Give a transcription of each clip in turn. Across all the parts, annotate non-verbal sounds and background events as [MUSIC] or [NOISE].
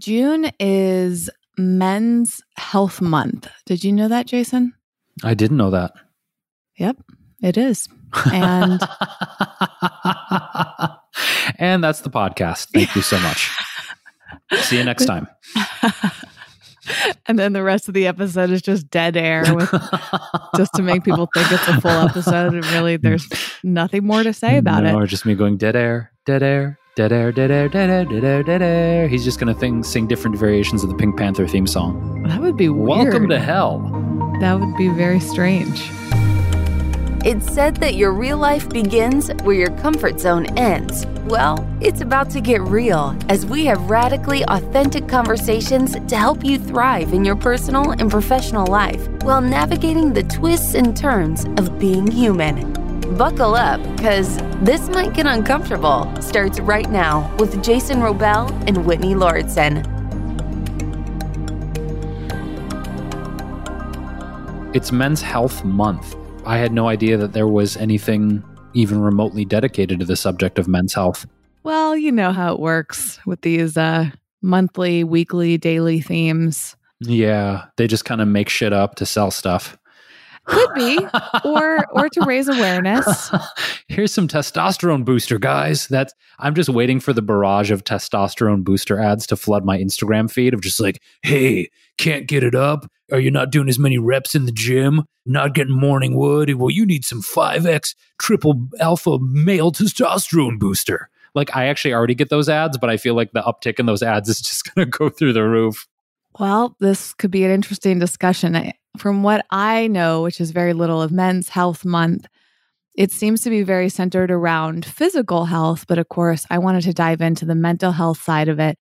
June is Men's Health Month. Did you know that, Jason? I didn't know that. Yep, it is. And [LAUGHS] and that's the podcast. Thank you so much. See you next time. [LAUGHS] and then the rest of the episode is just dead air with just to make people think it's a full episode and really there's nothing more to say [LAUGHS] about no, it. Or just me going dead air, dead air, dead air, dead air, dead air, dead air, dead air. He's just gonna think, sing different variations of the Pink Panther theme song. That would be weird. Welcome to hell. That would be very strange. It's said that your real life begins where your comfort zone ends. Well, it's about to get real as we have radically authentic conversations to help you thrive in your personal and professional life while navigating the twists and turns of being human. Buckle up, because this might get uncomfortable. Starts right now with Jason Wrobel and Whitney Lauritsen. It's Men's Health Month. I had no idea that there was anything even remotely dedicated to the subject of men's health. Well, you know how it works with these uh, monthly, weekly, daily themes. Yeah, they just kind of make shit up to sell stuff. Could be, or or to raise awareness. [LAUGHS] Here's some testosterone booster, guys. That's I'm just waiting for the barrage of testosterone booster ads to flood my Instagram feed of just like, hey, can't get it up. Are you not doing as many reps in the gym? Not getting morning wood? Well, you need some 5x triple alpha male testosterone booster. Like I actually already get those ads, but I feel like the uptick in those ads is [LAUGHS] just going to go through the roof. Well, this could be an interesting discussion. From what I know, which is very little of Men's Health Month, it seems to be very centered around physical health. But of course, I wanted to dive into the mental health side of it.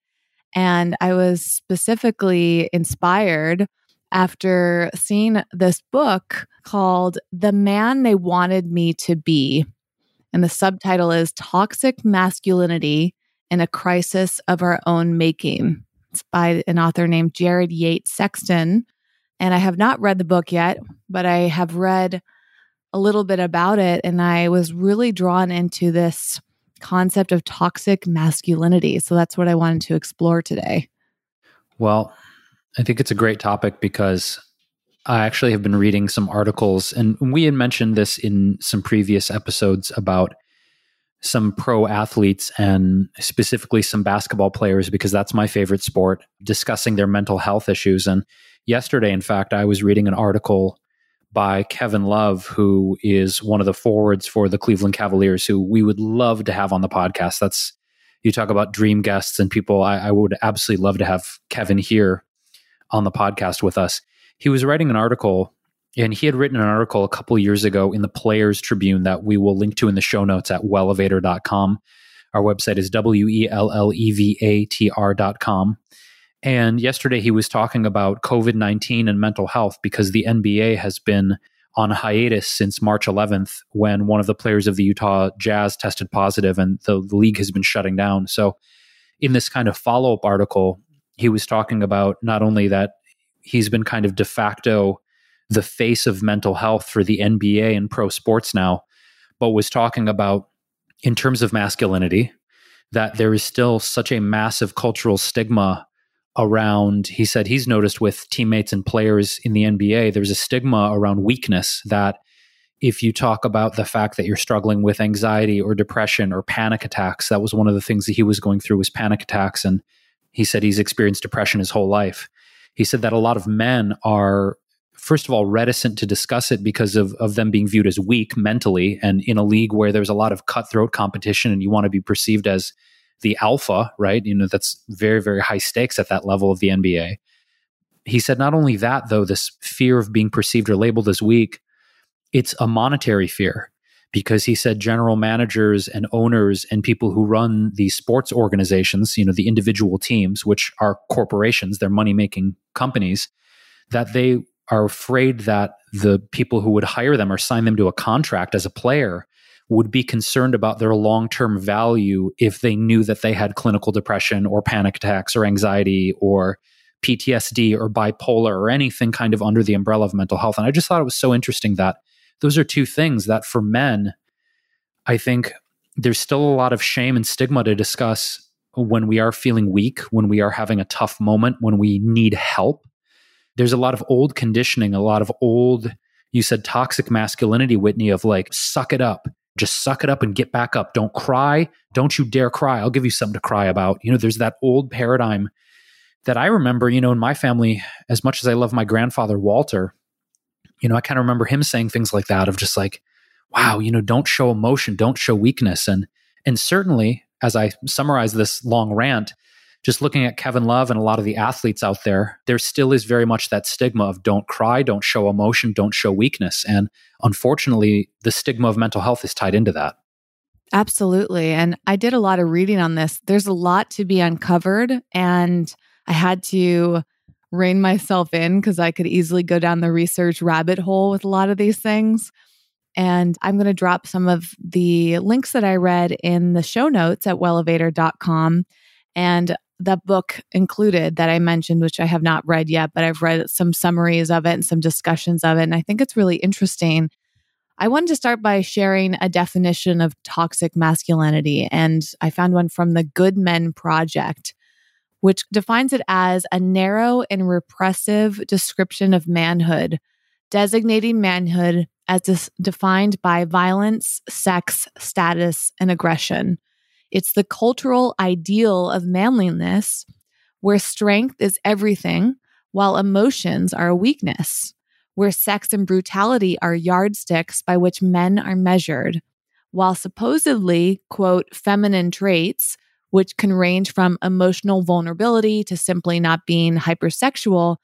And I was specifically inspired after seeing this book called The Man They Wanted Me to Be. And the subtitle is Toxic Masculinity in a Crisis of Our Own Making. It's by an author named Jared Yates Sexton. And I have not read the book yet, but I have read a little bit about it. And I was really drawn into this concept of toxic masculinity. So that's what I wanted to explore today. Well, I think it's a great topic because I actually have been reading some articles, and we had mentioned this in some previous episodes about some pro athletes and specifically some basketball players because that's my favorite sport, discussing their mental health issues. And yesterday, in fact, I was reading an article by Kevin Love, who is one of the forwards for the Cleveland Cavaliers, who we would love to have on the podcast. That's you talk about dream guests and people. I, I would absolutely love to have Kevin here on the podcast with us. He was writing an article and he had written an article a couple years ago in the Players Tribune that we will link to in the show notes at wellevatr.com. Our website is W E L L E V A T R.com. And yesterday he was talking about COVID 19 and mental health because the NBA has been on hiatus since March 11th when one of the players of the Utah Jazz tested positive and the, the league has been shutting down. So, in this kind of follow up article, he was talking about not only that he's been kind of de facto the face of mental health for the NBA and pro sports now, but was talking about in terms of masculinity that there is still such a massive cultural stigma around he said he's noticed with teammates and players in the NBA there's a stigma around weakness that if you talk about the fact that you're struggling with anxiety or depression or panic attacks that was one of the things that he was going through was panic attacks. And he said he's experienced depression his whole life. He said that a lot of men are first of all reticent to discuss it because of, of them being viewed as weak mentally and in a league where there's a lot of cutthroat competition and you want to be perceived as the alpha right? You know that's very very high stakes at that level of the nba he said not only that though this fear of being perceived or labeled as weak it's a monetary fear because he said general managers and owners and people who run the sports organizations you know the individual teams which are corporations they're money making companies that they are afraid that the people who would hire them or sign them to a contract as a player would be concerned about their long term value if they knew that they had clinical depression or panic attacks or anxiety or PTSD or bipolar or anything kind of under the umbrella of mental health. And I just thought it was so interesting that those are two things that for men, I think there's still a lot of shame and stigma to discuss when we are feeling weak, when we are having a tough moment, when we need help. There's a lot of old conditioning, a lot of old, you said toxic masculinity, Whitney, of like, suck it up, just suck it up and get back up. Don't cry. Don't you dare cry. I'll give you something to cry about. You know, there's that old paradigm that I remember, you know, in my family, as much as I love my grandfather, Walter, you know, I kind of remember him saying things like that of just like, wow, you know, don't show emotion, don't show weakness. And and certainly, as I summarize this long rant, just looking at Kevin Love and a lot of the athletes out there, there still is very much that stigma of don't cry, don't show emotion, don't show weakness. And unfortunately, the stigma of mental health is tied into that. Absolutely. And I did a lot of reading on this. There's a lot to be uncovered. And I had to rein myself in because I could easily go down the research rabbit hole with a lot of these things. And I'm going to drop some of the links that I read in the show notes at wellevatr.com. And the book included that I mentioned, which I have not read yet, but I've read some summaries of it and some discussions of it. And I think it's really interesting. I wanted to start by sharing a definition of toxic masculinity. And I found one from the Good Men Project, which defines it as a narrow and repressive description of manhood, designating manhood as defined by violence, sex, status, and aggression. It's the cultural ideal of manliness where strength is everything while emotions are a weakness, where sex and brutality are yardsticks by which men are measured, while supposedly, quote, feminine traits, which can range from emotional vulnerability to simply not being hypersexual,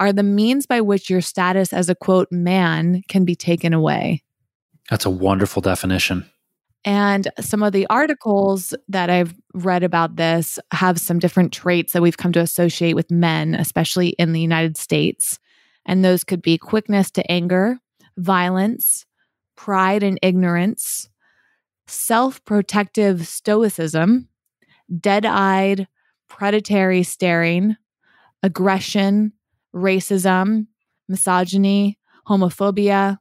are the means by which your status as a quote man can be taken away. That's a wonderful definition. And some of the articles that I've read about this have some different traits that we've come to associate with men, especially in the United States. And those could be quickness to anger, violence, pride and ignorance, self protective stoicism, dead eyed, predatory staring, aggression, racism, misogyny, homophobia,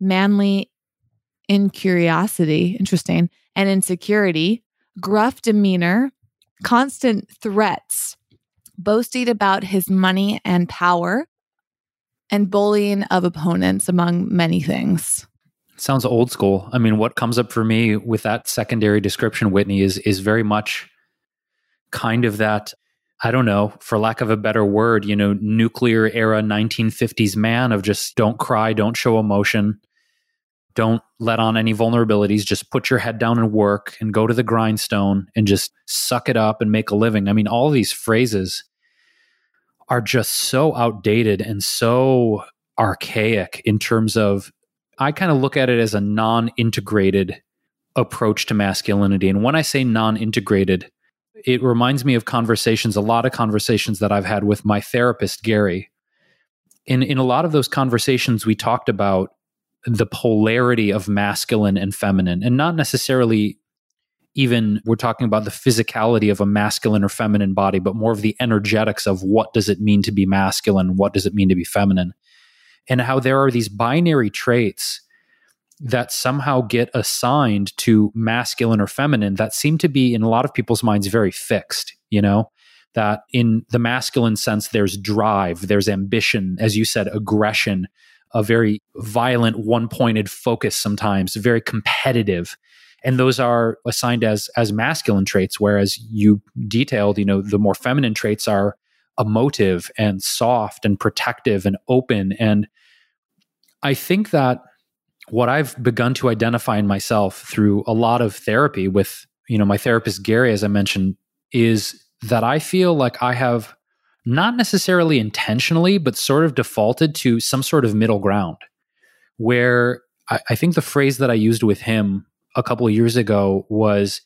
manly incuriosity, interesting, and insecurity, gruff demeanor, constant threats, boasting about his money and power, and bullying of opponents, among many things. Sounds old school. I mean, what comes up for me with that secondary description, Whitney, is is very much kind of that I don't know, for lack of a better word, you know, nuclear era 1950s man of just don't cry, don't show emotion, don't let on any vulnerabilities. Just put your head down and work and go to the grindstone and just suck it up and make a living. I mean, all these phrases are just so outdated and so archaic in terms of, I kind of look at it as a non integrated approach to masculinity. And when I say non integrated, it reminds me of conversations, a lot of conversations that I've had with my therapist, Gary. In, in a lot of those conversations, we talked about the polarity of masculine and feminine, and not necessarily even we're talking about the physicality of a masculine or feminine body, but more of the energetics of what does it mean to be masculine, what does it mean to be feminine, and how there are these binary traits that somehow get assigned to masculine or feminine that seem to be in a lot of people's minds very fixed, you know? That in the masculine sense, there's drive, there's ambition, as you said, aggression, a very violent, one pointed focus sometimes, very competitive. And those are assigned as as masculine traits, whereas you detailed, you know, the more feminine traits are emotive and soft and protective and open. And I think that what I've begun to identify in myself through a lot of therapy with, you know, my therapist Gary, as I mentioned, is that I feel like I have not necessarily intentionally, but sort of defaulted to some sort of middle ground where I, I think the phrase that I used with him a couple years ago was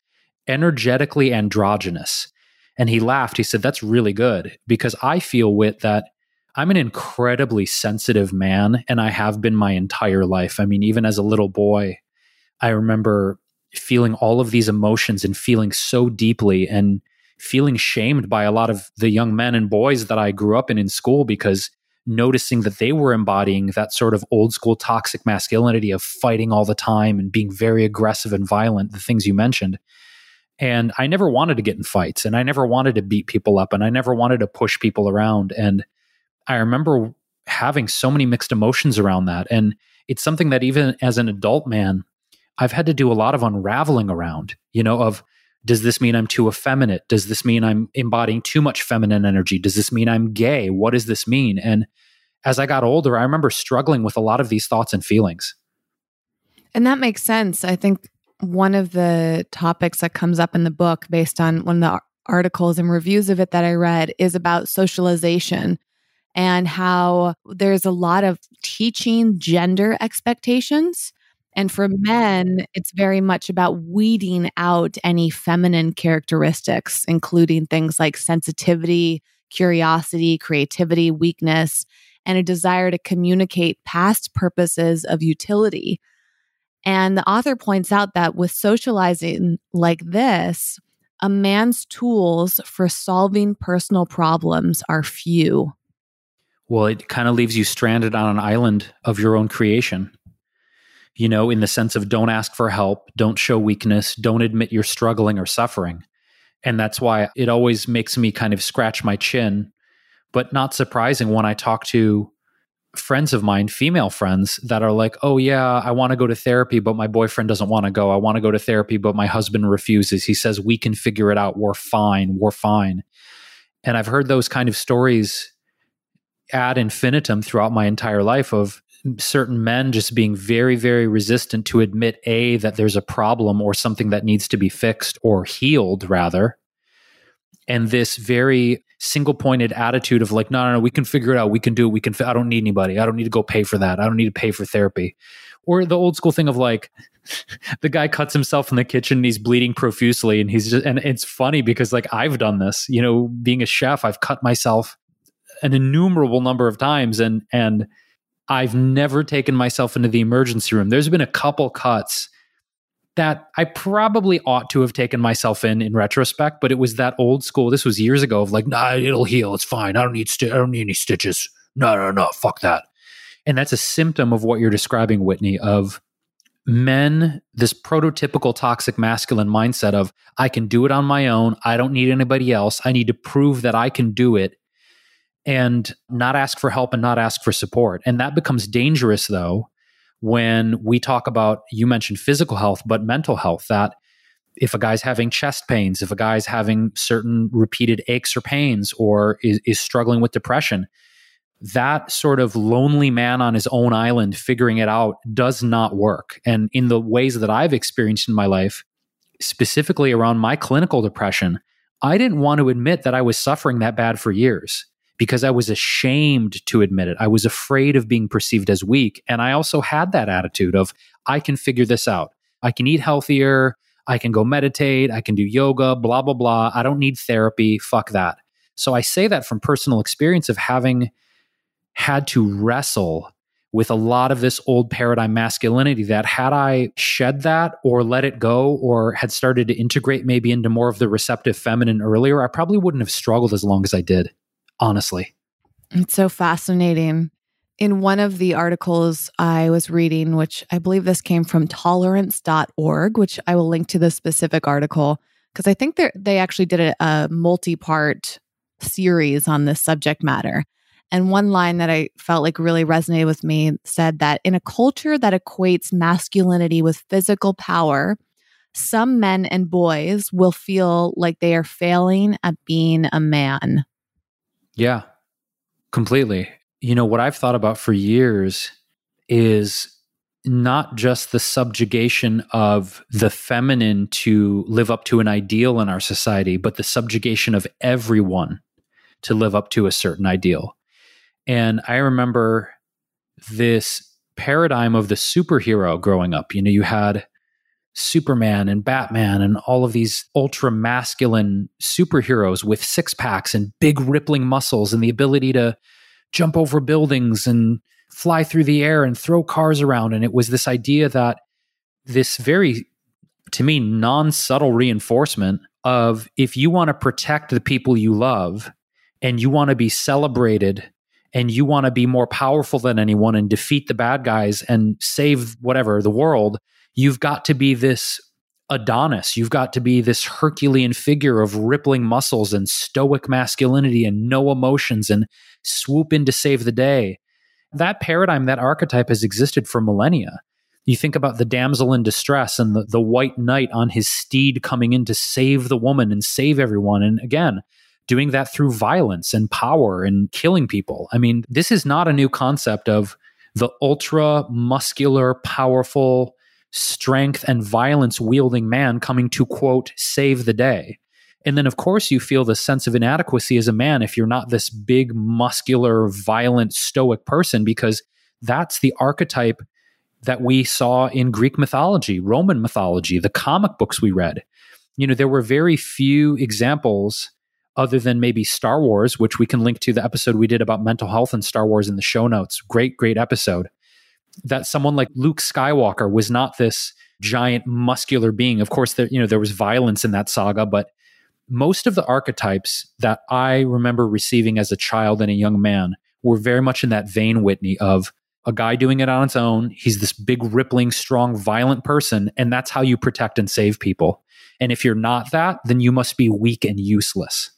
energetically androgynous. And he laughed. He said, That's really good because I feel with that I'm an incredibly sensitive man, and I have been my entire life. I mean, even as a little boy, I remember feeling all of these emotions and feeling so deeply and feeling shamed by a lot of the young men and boys that I grew up in in school because noticing that they were embodying that sort of old school toxic masculinity of fighting all the time and being very aggressive and violent, the things you mentioned. And I never wanted to get in fights and I never wanted to beat people up and I never wanted to push people around. And I remember having so many mixed emotions around that. And it's something that even as an adult man, I've had to do a lot of unraveling around, you know, of does this mean I'm too effeminate? Does this mean I'm embodying too much feminine energy? Does this mean I'm gay? What does this mean? And as I got older, I remember struggling with a lot of these thoughts and feelings. And that makes sense. I think one of the topics that comes up in the book, based on one of the articles and reviews of it that I read, is about socialization and how there's a lot of teaching gender expectations. And for men, it's very much about weeding out any feminine characteristics, including things like sensitivity, curiosity, creativity, weakness, and a desire to communicate past purposes of utility. And the author points out that with socializing like this, a man's tools for solving personal problems are few. Well, it kind of leaves you stranded on an island of your own creation. You know, in the sense of don't ask for help, don't show weakness, don't admit you're struggling or suffering. And that's why it always makes me kind of scratch my chin, but not surprising when I talk to friends of mine, female friends, that are like, oh, yeah, I want to go to therapy, but my boyfriend doesn't want to go. I want to go to therapy, but my husband refuses. He says, we can figure it out. We're fine. We're fine. And I've heard those kind of stories ad infinitum throughout my entire life of certain men just being very, very resistant to admit A, that there's a problem or something that needs to be fixed or healed, rather. And this very single pointed attitude of like, no, no, no, we can figure it out. We can do it. We can, I don't need anybody. I don't need to go pay for that. I don't need to pay for therapy. Or the old school thing of like, [LAUGHS] the guy cuts himself in the kitchen and he's bleeding profusely. And he's just, and it's funny because like I've done this, you know, being a chef, I've cut myself an innumerable number of times and, and, I've never taken myself into the emergency room. There's been a couple cuts that I probably ought to have taken myself in in retrospect, but it was that old school. This was years ago of like, nah, it'll heal. It's fine. I don't need sti- I don't need any stitches. No, no, no, fuck that. And that's a symptom of what you're describing, Whitney, of men, this prototypical toxic masculine mindset of I can do it on my own. I don't need anybody else. I need to prove that I can do it and not ask for help and not ask for support. And that becomes dangerous though when we talk about, you mentioned physical health, but mental health, that if a guy's having chest pains, if a guy's having certain repeated aches or pains, or is, is struggling with depression, that sort of lonely man on his own island figuring it out does not work. And in the ways that I've experienced in my life, specifically around my clinical depression, I didn't want to admit that I was suffering that bad for years because I was ashamed to admit it. I was afraid of being perceived as weak. And I also had that attitude of, I can figure this out. I can eat healthier. I can go meditate. I can do yoga, blah, blah, blah. I don't need therapy. Fuck that. So I say that from personal experience of having had to wrestle with a lot of this old paradigm masculinity that had I shed that or let it go or had started to integrate maybe into more of the receptive feminine earlier, I probably wouldn't have struggled as long as I did honestly. It's so fascinating. In one of the articles I was reading, which I believe this came from tolerance.org, which I will link to the specific article because I think they actually did a, a multi part series on this subject matter. And one line that I felt like really resonated with me said that in a culture that equates masculinity with physical power, some men and boys will feel like they are failing at being a man. Yeah, completely. You know, what I've thought about for years is not just the subjugation of the feminine to live up to an ideal in our society, but the subjugation of everyone to live up to a certain ideal. And I remember this paradigm of the superhero growing up. You know, you had Superman and Batman and all of these ultra masculine superheroes with six packs and big rippling muscles and the ability to jump over buildings and fly through the air and throw cars around. And it was this idea that this very, to me, non subtle reinforcement of if you want to protect the people you love and you want to be celebrated and you want to be more powerful than anyone and defeat the bad guys and save whatever the world you've got to be this Adonis. You've got to be this Herculean figure of rippling muscles and stoic masculinity and no emotions and swoop in to save the day. That paradigm, that archetype has existed for millennia. You think about the damsel in distress and the, the white knight on his steed coming in to save the woman and save everyone. And again, doing that through violence and power and killing people. I mean, this is not a new concept of the ultra muscular, powerful, strength and violence wielding man coming to quote save the day. And then, of course, you feel the sense of inadequacy as a man if you're not this big, muscular, violent, stoic person, because that's the archetype that we saw in Greek mythology, Roman mythology, the comic books we read. You know, there were very few examples other than maybe Star Wars, which we can link to the episode we did about mental health and Star Wars in the show notes. Great, great episode that someone like Luke Skywalker was not this giant muscular being. Of course, there you know there was violence in that saga, but most of the archetypes that I remember receiving as a child and a young man were very much in that vein, Whitney, of a guy doing it on its own. He's this big, rippling, strong, violent person, and that's how you protect and save people. And if you're not that, then you must be weak and useless.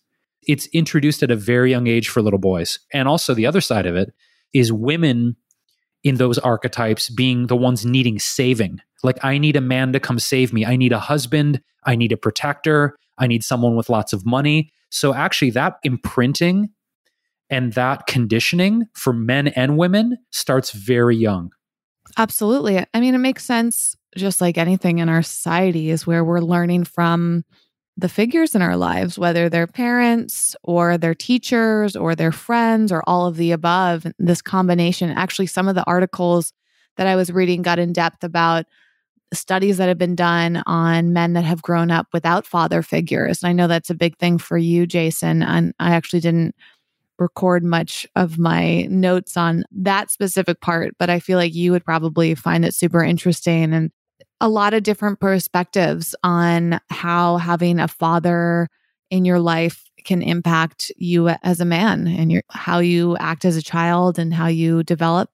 It's introduced at a very young age for little boys. And also, the other side of it is women in those archetypes being the ones needing saving. Like, I need a man to come save me. I need a husband. I need a protector. I need someone with lots of money. So, actually, that imprinting and that conditioning for men and women starts very young. Absolutely. I mean, it makes sense, just like anything in our society, is where we're learning from the figures in our lives, whether they're parents or their teachers or their friends or all of the above, this combination. Actually, some of the articles that I was reading got in depth about studies that have been done on men that have grown up without father figures. And I know that's a big thing for you, Jason. And I actually didn't record much of my notes on that specific part, but I feel like you would probably find it super interesting. And a lot of different perspectives on how having a father in your life can impact you as a man and your how you act as a child and how you develop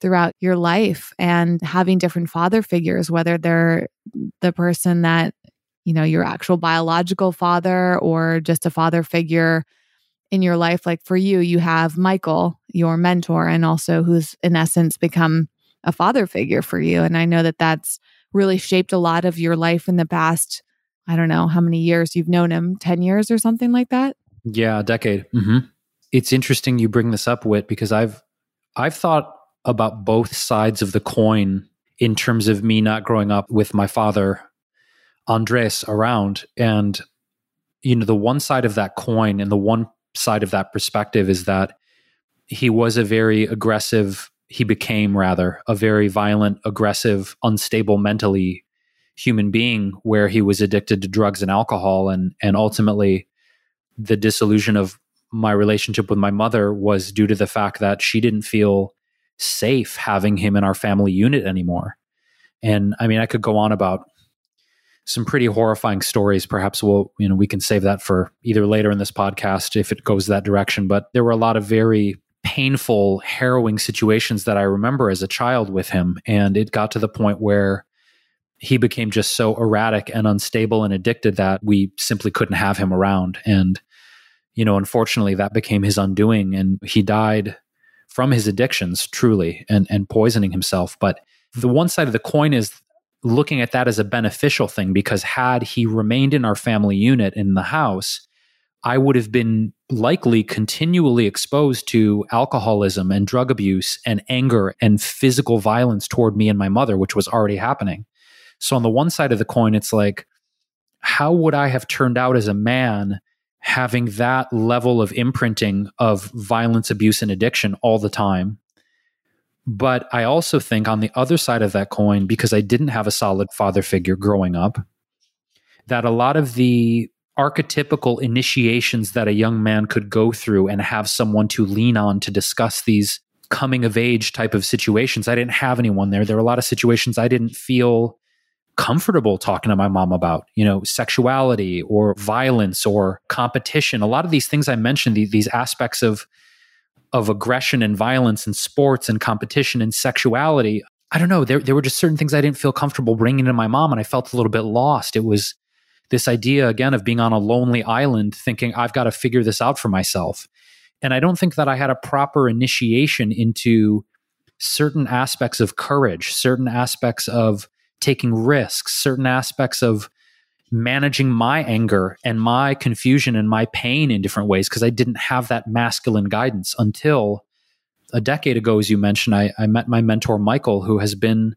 throughout your life and having different father figures whether they're the person that you know your actual biological father or just a father figure in your life. Like for you you have Michael your mentor and also who's in essence become a father figure for you. And I know that that's really shaped a lot of your life in the past. I don't know how many years you've known him, 10 years or something like that? Yeah, a decade. Mm-hmm. It's interesting you bring this up, Whit, because I've I've thought about both sides of the coin in terms of me not growing up with my father, Andres, around. And, you know, the one side of that coin and the one side of that perspective is that he was a very aggressive he became rather a very violent, aggressive, unstable mentally human being where he was addicted to drugs and alcohol and and ultimately the disillusion of my relationship with my mother was due to the fact that she didn't feel safe having him in our family unit anymore. And I mean I could go on about some pretty horrifying stories. Perhaps we'll, you know, we can save that for either later in this podcast if it goes that direction. But there were a lot of very painful, harrowing situations that I remember as a child with him. And it got to the point where he became just so erratic and unstable and addicted that we simply couldn't have him around. And, you know, unfortunately, that became his undoing. And he died from his addictions, truly, and, and poisoning himself. But the one side of the coin is looking at that as a beneficial thing because had he remained in our family unit in the house, I would have been likely continually exposed to alcoholism and drug abuse and anger and physical violence toward me and my mother, which was already happening. So, on the one side of the coin, it's like, how would I have turned out as a man having that level of imprinting of violence, abuse, and addiction all the time? But I also think on the other side of that coin, because I didn't have a solid father figure growing up, that a lot of the archetypical initiations that a young man could go through and have someone to lean on to discuss these coming of age type of situations. I didn't have anyone there. There were a lot of situations I didn't feel comfortable talking to my mom about, you know, sexuality or violence or competition. A lot of these things I mentioned, these aspects of of aggression and violence and sports and competition and sexuality, I don't know, there, there were just certain things I didn't feel comfortable bringing to my mom, and I felt a little bit lost. It was this idea, again, of being on a lonely island, thinking, I've got to figure this out for myself. And I don't think that I had a proper initiation into certain aspects of courage, certain aspects of taking risks, certain aspects of managing my anger and my confusion and my pain in different ways because I didn't have that masculine guidance until a decade ago, as you mentioned, I, I met my mentor, Michael, who has been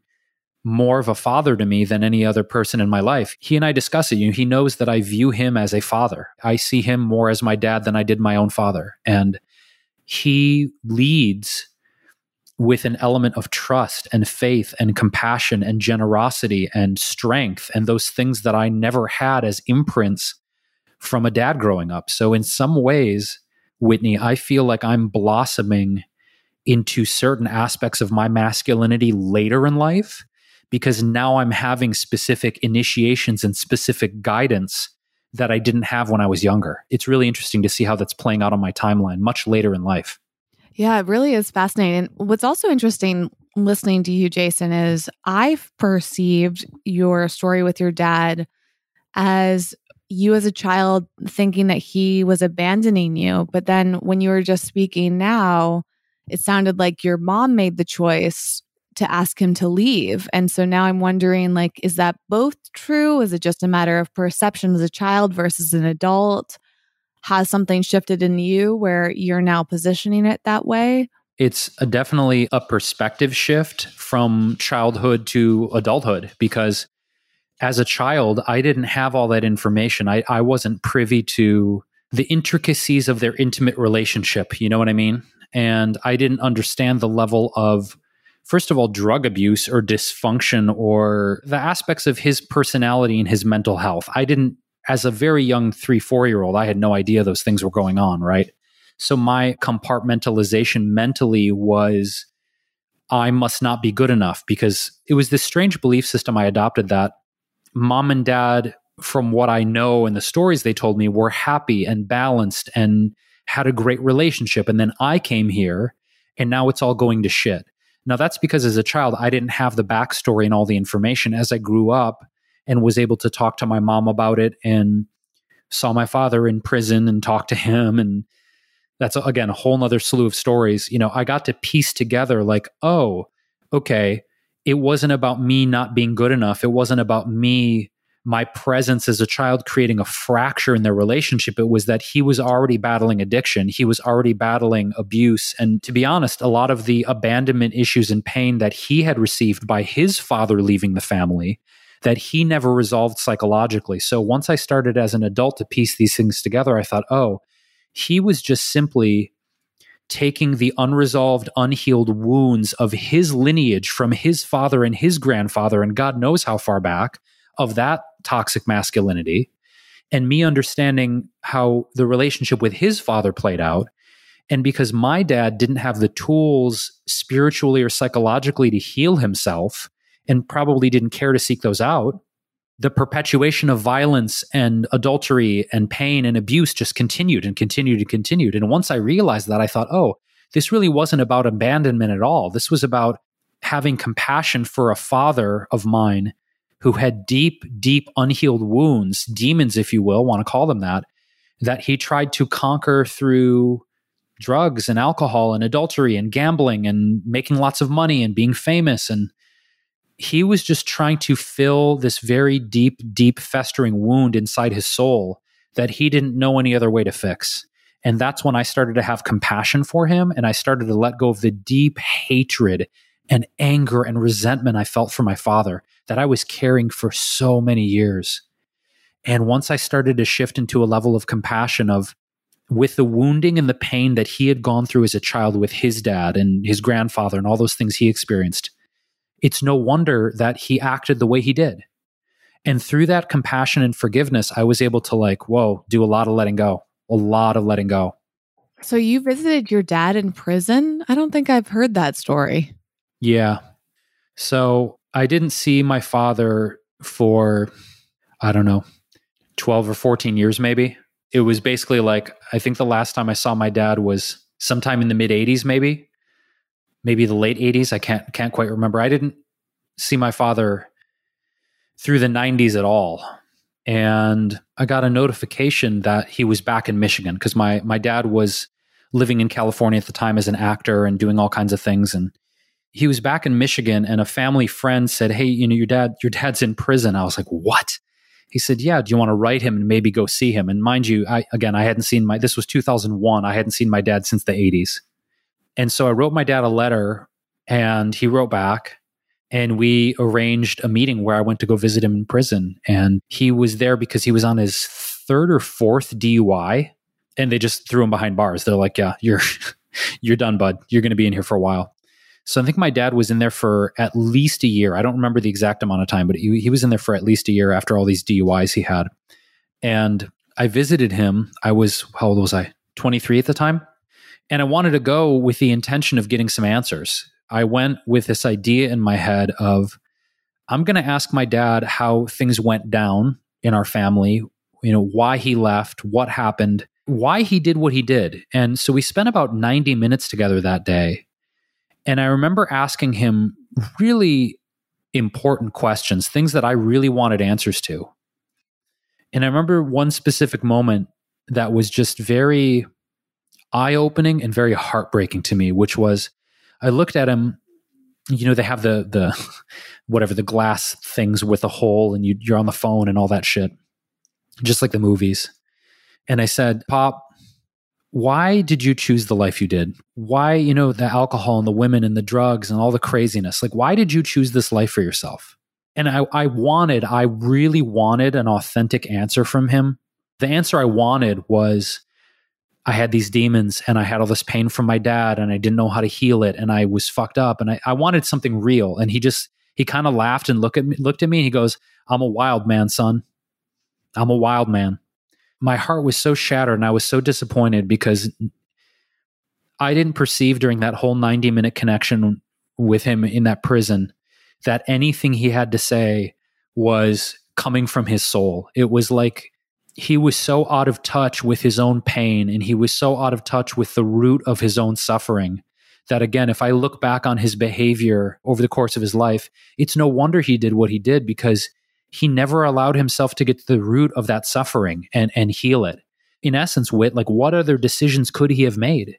more of a father to me than any other person in my life. He and I discuss it. You know, he knows that I view him as a father. I see him more as my dad than I did my own father. And he leads with an element of trust and faith and compassion and generosity and strength and those things that I never had as imprints from a dad growing up. So, in some ways, Whitney, I feel like I'm blossoming into certain aspects of my masculinity later in life because now I'm having specific initiations and specific guidance that I didn't have when I was younger. It's really interesting to see how that's playing out on my timeline much later in life. Yeah, it really is fascinating. What's also interesting listening to you, Jason, is I've perceived your story with your dad as you as a child thinking that he was abandoning you. But then when you were just speaking now, it sounded like your mom made the choice to ask him to leave. And so now I'm wondering like is that both true? Is it just a matter of perception as a child versus an adult? has something shifted in you where you're now positioning it that way? It's a definitely a perspective shift from childhood to adulthood because as a child, I didn't have all that information. I, I wasn't privy to the intricacies of their intimate relationship. You know what I mean? And I didn't understand the level of, first of all, drug abuse or dysfunction or the aspects of his personality and his mental health. I didn't as a very young three, four year old, I had no idea those things were going on, right? So my compartmentalization mentally was I must not be good enough because it was this strange belief system I adopted that mom and dad, from what I know and the stories they told me, were happy and balanced and had a great relationship. And then I came here and now it's all going to shit. Now, that's because as a child, I didn't have the backstory and all the information. As I grew up, and was able to talk to my mom about it and saw my father in prison and talked to him and that's again a whole nother slew of stories you know i got to piece together like oh okay it wasn't about me not being good enough it wasn't about me my presence as a child creating a fracture in their relationship it was that he was already battling addiction he was already battling abuse and to be honest a lot of the abandonment issues and pain that he had received by his father leaving the family that he never resolved psychologically. So once I started as an adult to piece these things together, I thought, oh, he was just simply taking the unresolved, unhealed wounds of his lineage from his father and his grandfather, and God knows how far back of that toxic masculinity, and me understanding how the relationship with his father played out. And because my dad didn't have the tools spiritually or psychologically to heal himself, and probably didn't care to seek those out, the perpetuation of violence and adultery and pain and abuse just continued and continued and continued. And once I realized that, I thought, oh, this really wasn't about abandonment at all. This was about having compassion for a father of mine who had deep, deep unhealed wounds, demons, if you will, want to call them that, that he tried to conquer through drugs and alcohol and adultery and gambling and making lots of money and being famous and he was just trying to fill this very deep, deep festering wound inside his soul that he didn't know any other way to fix. And that's when I started to have compassion for him and I started to let go of the deep hatred and anger and resentment I felt for my father that I was carrying for so many years. And once I started to shift into a level of compassion of with the wounding and the pain that he had gone through as a child with his dad and his grandfather and all those things he experienced, it's no wonder that he acted the way he did. And through that compassion and forgiveness, I was able to, like, whoa, do a lot of letting go, a lot of letting go. So you visited your dad in prison? I don't think I've heard that story. Yeah. So I didn't see my father for, I don't know, 12 or 14 years, maybe. It was basically like, I think the last time I saw my dad was sometime in the mid 80s, maybe maybe the late 80s i can't can't quite remember i didn't see my father through the 90s at all. And I got a notification that he was back in Michigan because my, my dad was living in California at the time as an actor and doing all kinds of things. And he was back in Michigan and a family friend said, Hey, you know, your dad, your dad's in prison. I was like, What? He said, Yeah, do you want to write him and maybe go see him? And mind you, I again I hadn't seen my this was 2001. I hadn't seen my dad since the 80s. And so I wrote my dad a letter and he wrote back and we arranged a meeting where I went to go visit him in prison. And he was there because he was on his third or fourth DUI, and they just threw him behind bars. They're like, "Yeah, you're [LAUGHS] you're done, bud. You're going to be in here for a while." So I think my dad was in there for at least a year. I don't remember the exact amount of time, but he, he was in there for at least a year after all these DUIs he had. And I visited him. I was how old was I? 23 at the time. And I wanted to go with the intention of getting some answers I went with this idea in my head of I'm going to ask my dad how things went down in our family, you know, why he left, what happened, why he did what he did. And so we spent about 90 minutes together that day. And I remember asking him really important questions, things that I really wanted answers to. And I remember one specific moment that was just very eye opening and very heartbreaking to me, which was I looked at him. You know, they have the the [LAUGHS] whatever the glass things with a hole, and you, you're on the phone and all that shit, just like the movies. And I said, "Pop, why did you choose the life you did? Why, you know, the alcohol and the women and the drugs and all the craziness? Like, why did you choose this life for yourself?" And I, I wanted, I really wanted an authentic answer from him. The answer I wanted was I had these demons and I had all this pain from my dad and I didn't know how to heal it and I was fucked up and I, I wanted something real. And he just he kind of laughed and looked at me looked at me and he goes, I'm a wild man, son. I'm a wild man. My heart was so shattered and I was so disappointed because I didn't perceive during that whole 90 minute connection with him in that prison that anything he had to say was coming from his soul. It was like he was so out of touch with his own pain and he was so out of touch with the root of his own suffering that again if i look back on his behavior over the course of his life it's no wonder he did what he did because he never allowed himself to get to the root of that suffering and and heal it in essence Whit like what other decisions could he have made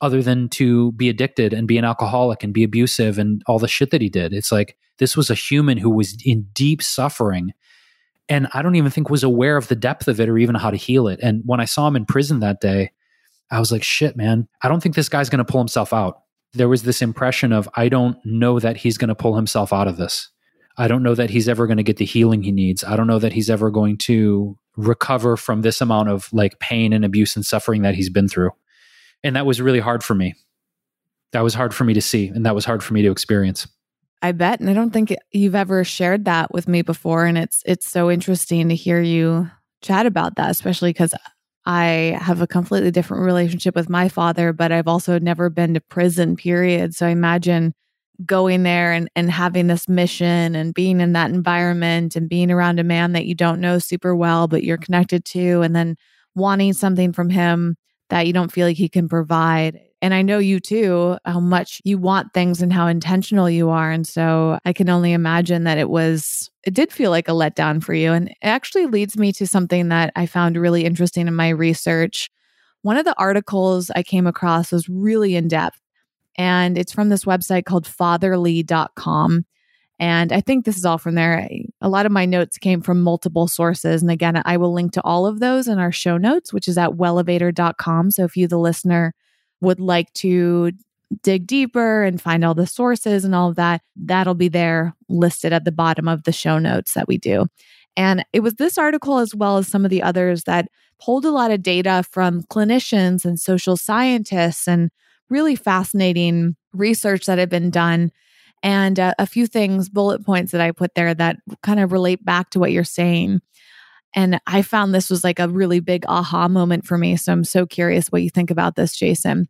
other than to be addicted and be an alcoholic and be abusive and all the shit that he did it's like this was a human who was in deep suffering and I don't even think was aware of the depth of it or even how to heal it. And when I saw him in prison that day, I was like, shit, man, I don't think this guy's going to pull himself out. There was this impression of, I don't know that he's going to pull himself out of this. I don't know that he's ever going to get the healing he needs. I don't know that he's ever going to recover from this amount of like pain and abuse and suffering that he's been through. And that was really hard for me. That was hard for me to see. And that was hard for me to experience. I bet. And I don't think you've ever shared that with me before. And it's it's so interesting to hear you chat about that, especially because I have a completely different relationship with my father, but I've also never been to prison, period. So I imagine going there and, and having this mission and being in that environment and being around a man that you don't know super well, but you're connected to, and then wanting something from him that you don't feel like he can provide. And I know you too, how much you want things and how intentional you are. And so I can only imagine that it was, it did feel like a letdown for you. And it actually leads me to something that I found really interesting in my research. One of the articles I came across was really in depth, and it's from this website called fatherly.com. And I think this is all from there. A lot of my notes came from multiple sources. And again, I will link to all of those in our show notes, which is at wellevatr.com. So if you, the listener, would like to dig deeper and find all the sources and all of that, that'll be there listed at the bottom of the show notes that we do. And it was this article, as well as some of the others, that pulled a lot of data from clinicians and social scientists and really fascinating research that had been done. And uh, a few things, bullet points that I put there that kind of relate back to what you're saying. And I found this was like a really big aha moment for me. So I'm so curious what you think about this, Jason.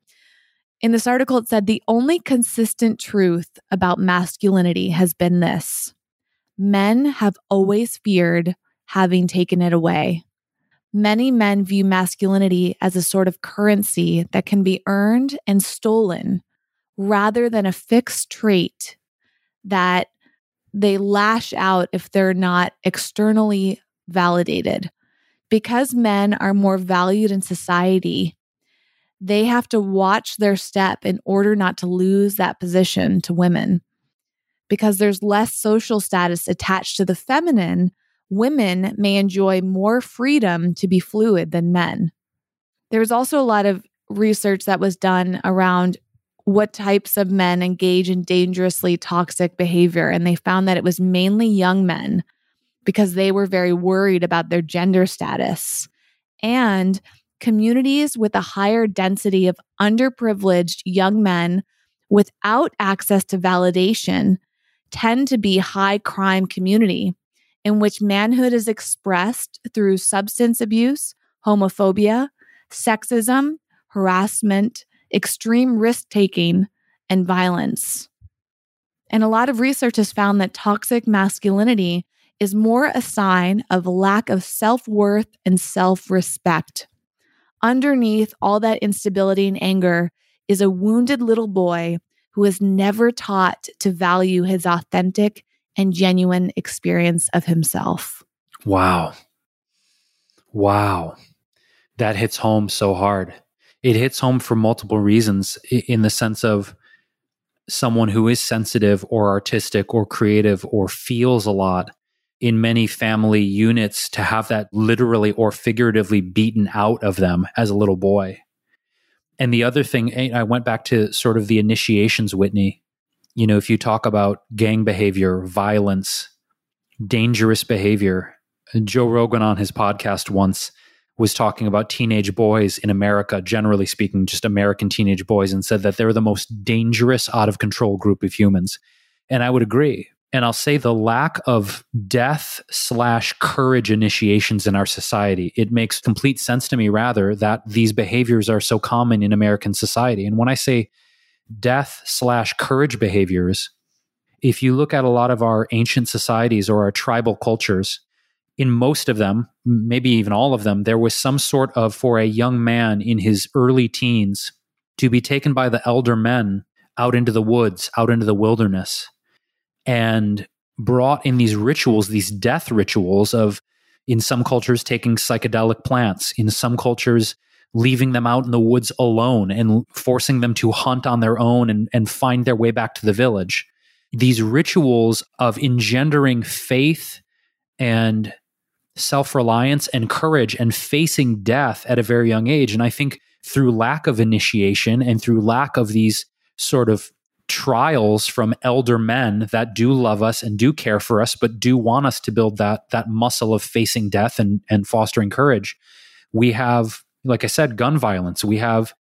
In this article, it said the only consistent truth about masculinity has been this men have always feared having taken it away. Many men view masculinity as a sort of currency that can be earned and stolen rather than a fixed trait that they lash out if they're not externally validated. Because men are more valued in society, they have to watch their step in order not to lose that position to women. Because there's less social status attached to the feminine, women may enjoy more freedom to be fluid than men. There's also a lot of research that was done around what types of men engage in dangerously toxic behavior. And they found that it was mainly young men because they were very worried about their gender status. And communities with a higher density of underprivileged young men without access to validation tend to be high crime community in which manhood is expressed through substance abuse, homophobia, sexism, harassment, extreme risk taking, and violence. And a lot of research has found that toxic masculinity is more a sign of lack of self worth and self respect. Underneath all that instability and anger is a wounded little boy who is never taught to value his authentic and genuine experience of himself. Wow. Wow. That hits home so hard it hits home for multiple reasons in the sense of someone who is sensitive or artistic or creative or feels a lot in many family units to have that literally or figuratively beaten out of them as a little boy. And the other thing, I went back to sort of the initiations, Whitney. You know, if you talk about gang behavior, violence, dangerous behavior, Joe Rogan on his podcast once was talking about teenage boys in America, generally speaking, just American teenage boys, and said that they're the most dangerous, out of control group of humans. And I would agree. And I'll say the lack of death slash courage initiations in our society, it makes complete sense to me, rather, that these behaviors are so common in American society. And when I say death slash courage behaviors, if you look at a lot of our ancient societies or our tribal cultures, in most of them, maybe even all of them, there was some sort of, for a young man in his early teens, to be taken by the elder men out into the woods, out into the wilderness, and brought in these rituals, these death rituals of, in some cultures, taking psychedelic plants, in some cultures, leaving them out in the woods alone and forcing them to hunt on their own and, and find their way back to the village. These rituals of engendering faith and self reliance and courage and facing death at a very young age. And I think through lack of initiation and through lack of these sort of trials from elder men that do love us and do care for us, but do want us to build that that muscle of facing death and and fostering courage. We have, like I said, gun violence. We have,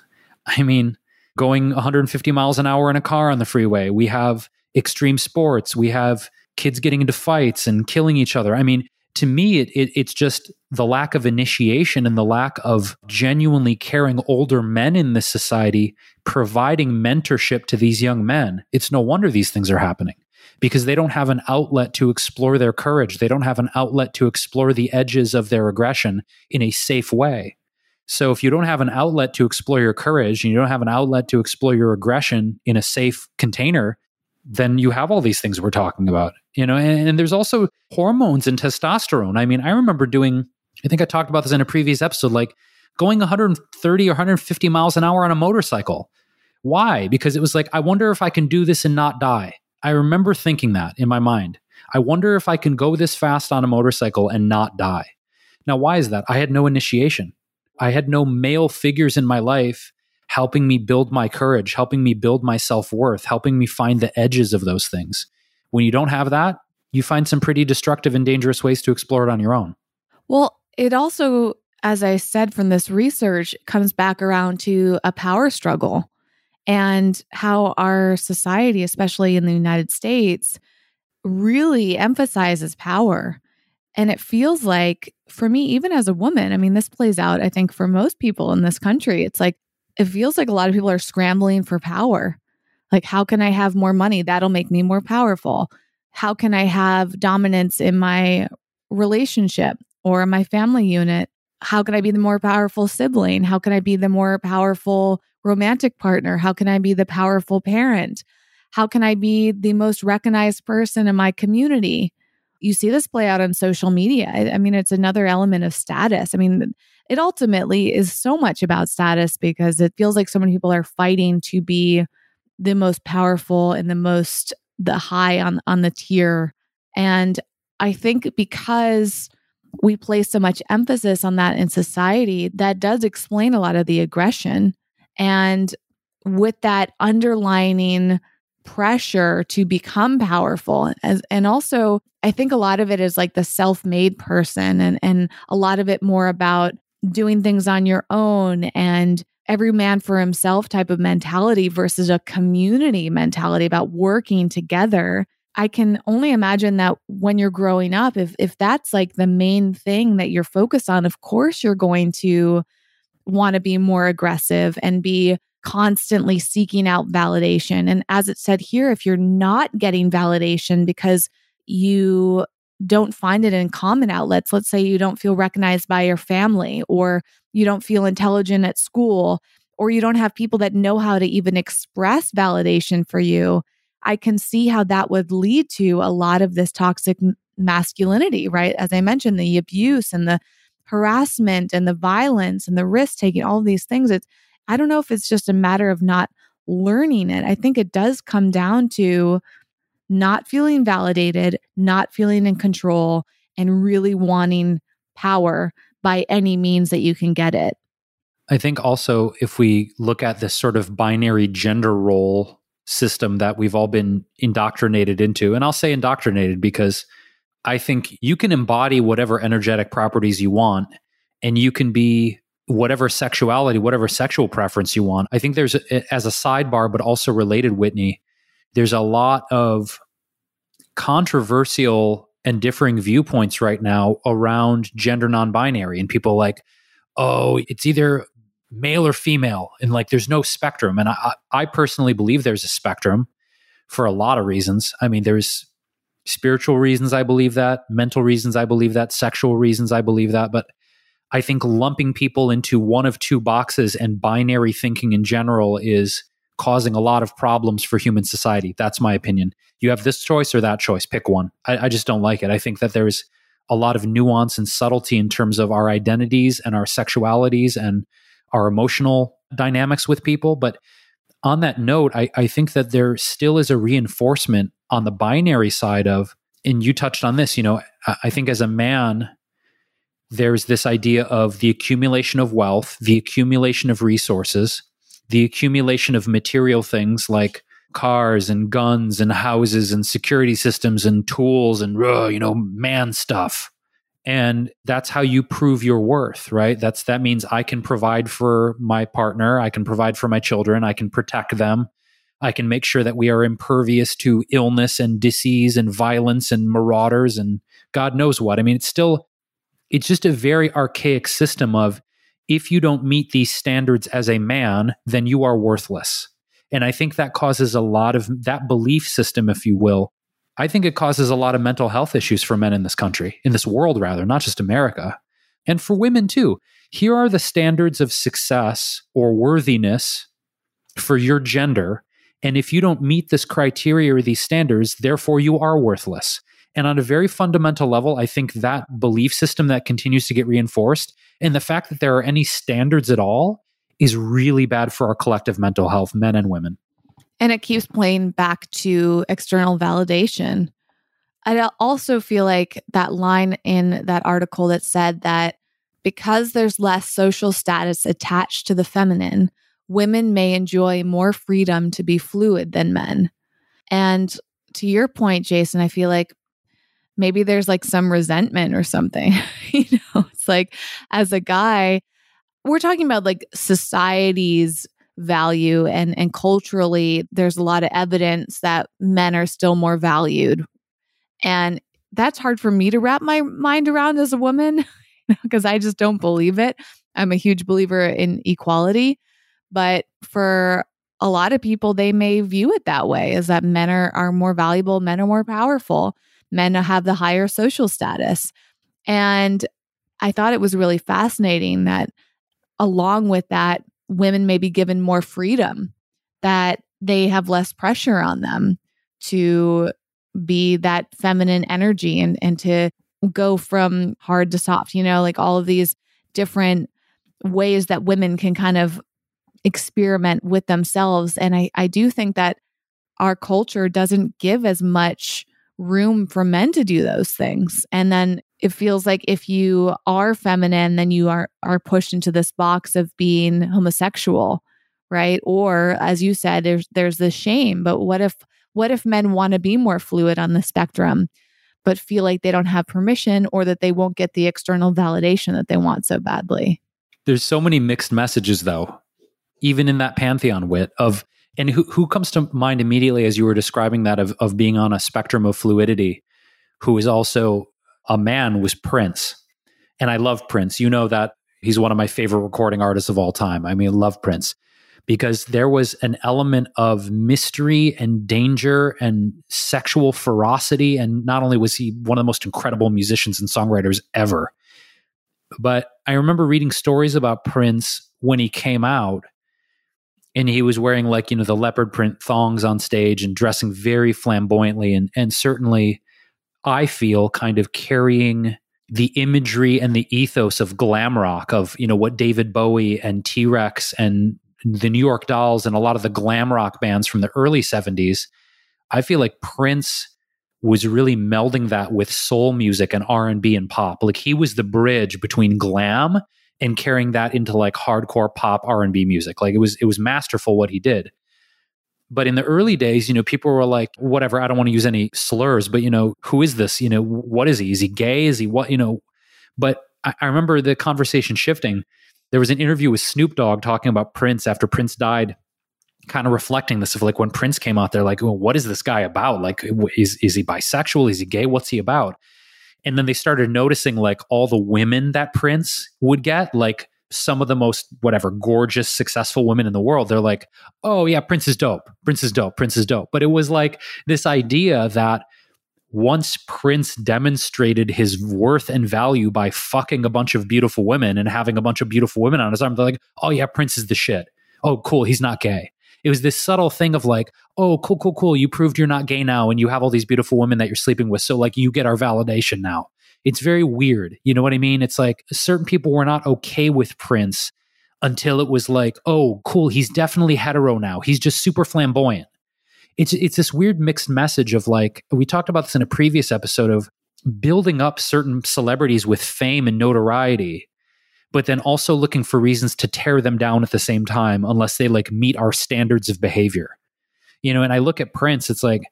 [LAUGHS] I mean, going 150 miles an hour in a car on the freeway. We have extreme sports. We have kids getting into fights and killing each other. I mean, to me, it, it, it's just the lack of initiation and the lack of genuinely caring older men in this society providing mentorship to these young men. It's no wonder these things are happening because they don't have an outlet to explore their courage. They don't have an outlet to explore the edges of their aggression in a safe way. So if you don't have an outlet to explore your courage and you don't have an outlet to explore your aggression in a safe container, then you have all these things we're talking about you know? And, and, there's also hormones and testosterone. I mean i remember doing i think i talked about this in a previous episode like going 130 or 150 miles an hour on a motorcycle. Why? Because it was like i wonder if i can do this and not die. I remember thinking that in my mind. I wonder if i can go this fast on a motorcycle and not die. Now why is that? I had no initiation i had no male figures in my life helping me build my courage, helping me build my self worth, helping me find the edges of those things. When you don't have that, you find some pretty destructive and dangerous ways to explore it on your own. Well, it also, as I said from this research, comes back around to a power struggle and how our society, especially in the United States, really emphasizes power. And it feels like, for me, even as a woman, I mean, this plays out, I think, for most people in this country. It's like it feels like a lot of people are scrambling for power. Like, how can I have more money? That'll make me more powerful. How can I have dominance in my relationship or my family unit? How can I be the more powerful sibling? How can I be the more powerful romantic partner? How can I be the powerful parent? How can I be the most recognized person in my community? You see this play out on social media. I, I mean, it's another element of status. I mean, it ultimately is so much about status because it feels like so many people are fighting to be the most powerful and the most the high on on the tier and i think because we place so much emphasis on that in society that does explain a lot of the aggression and with that underlining pressure to become powerful. As, and also i think a lot of it is like the self-made person and and a lot of it more about doing things on your own and every man for himself type of mentality versus a community mentality about working together. I can only imagine that when you're growing up if if that's like the main thing that you're focused on of course you're going to want to be more aggressive and be constantly seeking out validation and as it said here if you're not getting validation because you don't find it in common outlets. Let's say you don't feel recognized by your family, or you don't feel intelligent at school, or you don't have people that know how to even express validation for you. I can see how that would lead to a lot of this toxic masculinity, right? As I mentioned, the abuse and the harassment and the violence and the risk taking, all these things. It's, I don't know if it's just a matter of not learning it. I think it does come down to not feeling validated, not feeling in control, and really wanting power by any means that you can get it. I think also if we look at this sort of binary gender role system that we've all been indoctrinated into, and I'll say indoctrinated because I think you can embody whatever energetic properties you want and you can be whatever sexuality, whatever sexual preference you want. I think there's, a, as a sidebar, but also related, Whitney, there's a lot of controversial and differing viewpoints right now around gender non-binary and people like oh it's either male or female. And like there's no spectrum. And I, I personally believe there's a spectrum for a lot of reasons. I mean there's spiritual reasons i believe that mental reasons i believe that sexual reasons i believe that. But i think lumping people into one of two boxes and binary thinking in general is causing a lot of problems for human society. That's my opinion. You have this choice or that choice, pick one. I, I just don't like it. I think that there's a lot of nuance and subtlety in terms of our identities and our sexualities and our emotional dynamics with people. But on that note, I, I think that there still is a reinforcement on the binary side of, and you touched on this, you know, I, I think as a man, there's this idea of the accumulation of wealth, the accumulation of resources, the accumulation of material things like cars and guns and houses and security systems and tools and uh, you know man stuff. And that's how you prove your worth right? That's that means i can provide for my partner i can provide for my children i can protect them. I can make sure that we are impervious to illness and disease and violence and marauders and god knows what. I mean it's still it's just a very archaic system of if you don't meet these standards as a man, then you are worthless. And I think that causes a lot of that belief system, if you will. I think it causes a lot of mental health issues for men in this country, in this world, rather, not just America. And for women, too. Here are the standards of success or worthiness for your gender. And if you don't meet this criteria or these standards, therefore you are worthless. And on a very fundamental level, I think that belief system that continues to get reinforced and the fact that there are any standards at all is really bad for our collective mental health, men and women. And it keeps playing back to external validation. I also feel like that line in that article that said that because there's less social status attached to the feminine, women may enjoy more freedom to be fluid than men. And to your point, Jason, I feel like maybe there's like some resentment or something. [LAUGHS] you know, it's like as a guy, we're talking about like society's value and and culturally there's a lot of evidence that men are still more valued. And that's hard for me to wrap my mind around as a woman [LAUGHS] because I just don't believe it. I'm a huge believer in equality, but for a lot of people they may view it that way is that men are are more valuable, men are more powerful men have the higher social status. And I thought it was really fascinating that along with that, women may be given more freedom, that they have less pressure on them to be that feminine energy and and to go from hard to soft, you know, like all of these different ways that women can kind of experiment with themselves. And I, I do think that our culture doesn't give as much room for men to do those things. And then it feels like if you are feminine, then you are are pushed into this box of being homosexual, right? Or as you said, there's there's the shame. But what if what if men want to be more fluid on the spectrum? but feel like they don't have permission or that they won't get the external validation that they want so badly. There's so many mixed messages though, even in that pantheon Whit of and who who comes to mind immediately as you were describing that of of being on a spectrum of fluidity, who is also a man was Prince. And I love Prince. You know that he's one of my favorite recording artists of all time. I mean, love Prince because there was an element of mystery and danger and sexual ferocity. And not only was he one of the most incredible musicians and songwriters ever, but I remember reading stories about Prince when he came out and he was wearing like, you know, the leopard print thongs on stage and dressing very flamboyantly and, and certainly I feel kind of carrying the imagery and the ethos of glam rock of you know what David Bowie and T Rex and the New York Dolls and a lot of the glam rock bands from the early 70s, I feel like Prince was really melding that with soul music and R&B and pop. Like he was the bridge between glam and carrying that into like hardcore pop R&B music. Like it was it was masterful what he did. But in the early days, you know, people were like, whatever, I don't want to use any slurs, but you know, who is this? You know, what is he? Is he gay? Is he what, you know? But I, I remember the conversation shifting there was an interview with Snoop Dogg talking about Prince after Prince died, kind of reflecting this of like when Prince came out there, like, well, what is this guy about? Like, is is he bisexual? Is he gay? What's he about? And then they started noticing like all the women that Prince would get, like some of the most whatever gorgeous successful women in the world they're like oh yeah prince is dope prince is dope prince is dope but it was like this idea that once Prince demonstrated his worth and value by fucking a bunch of beautiful women and having a bunch of beautiful women on his arm, they're like, oh yeah, Prince is the shit. Oh, cool, he's not gay. It was this subtle thing of like, oh, cool, cool, cool. You proved you're not gay now and you have all these beautiful women that you're sleeping with. So, like, you get our validation now. It's very weird. You know what I mean? It's like certain people were not okay with Prince until it was like, oh, cool, he's definitely hetero now. He's just super flamboyant it's it's this weird mixed message of like we talked about this in a previous episode of building up certain celebrities with fame and notoriety but then also looking for reasons to tear them down at the same time unless they like meet our standards of behavior you know and i look at prince it's like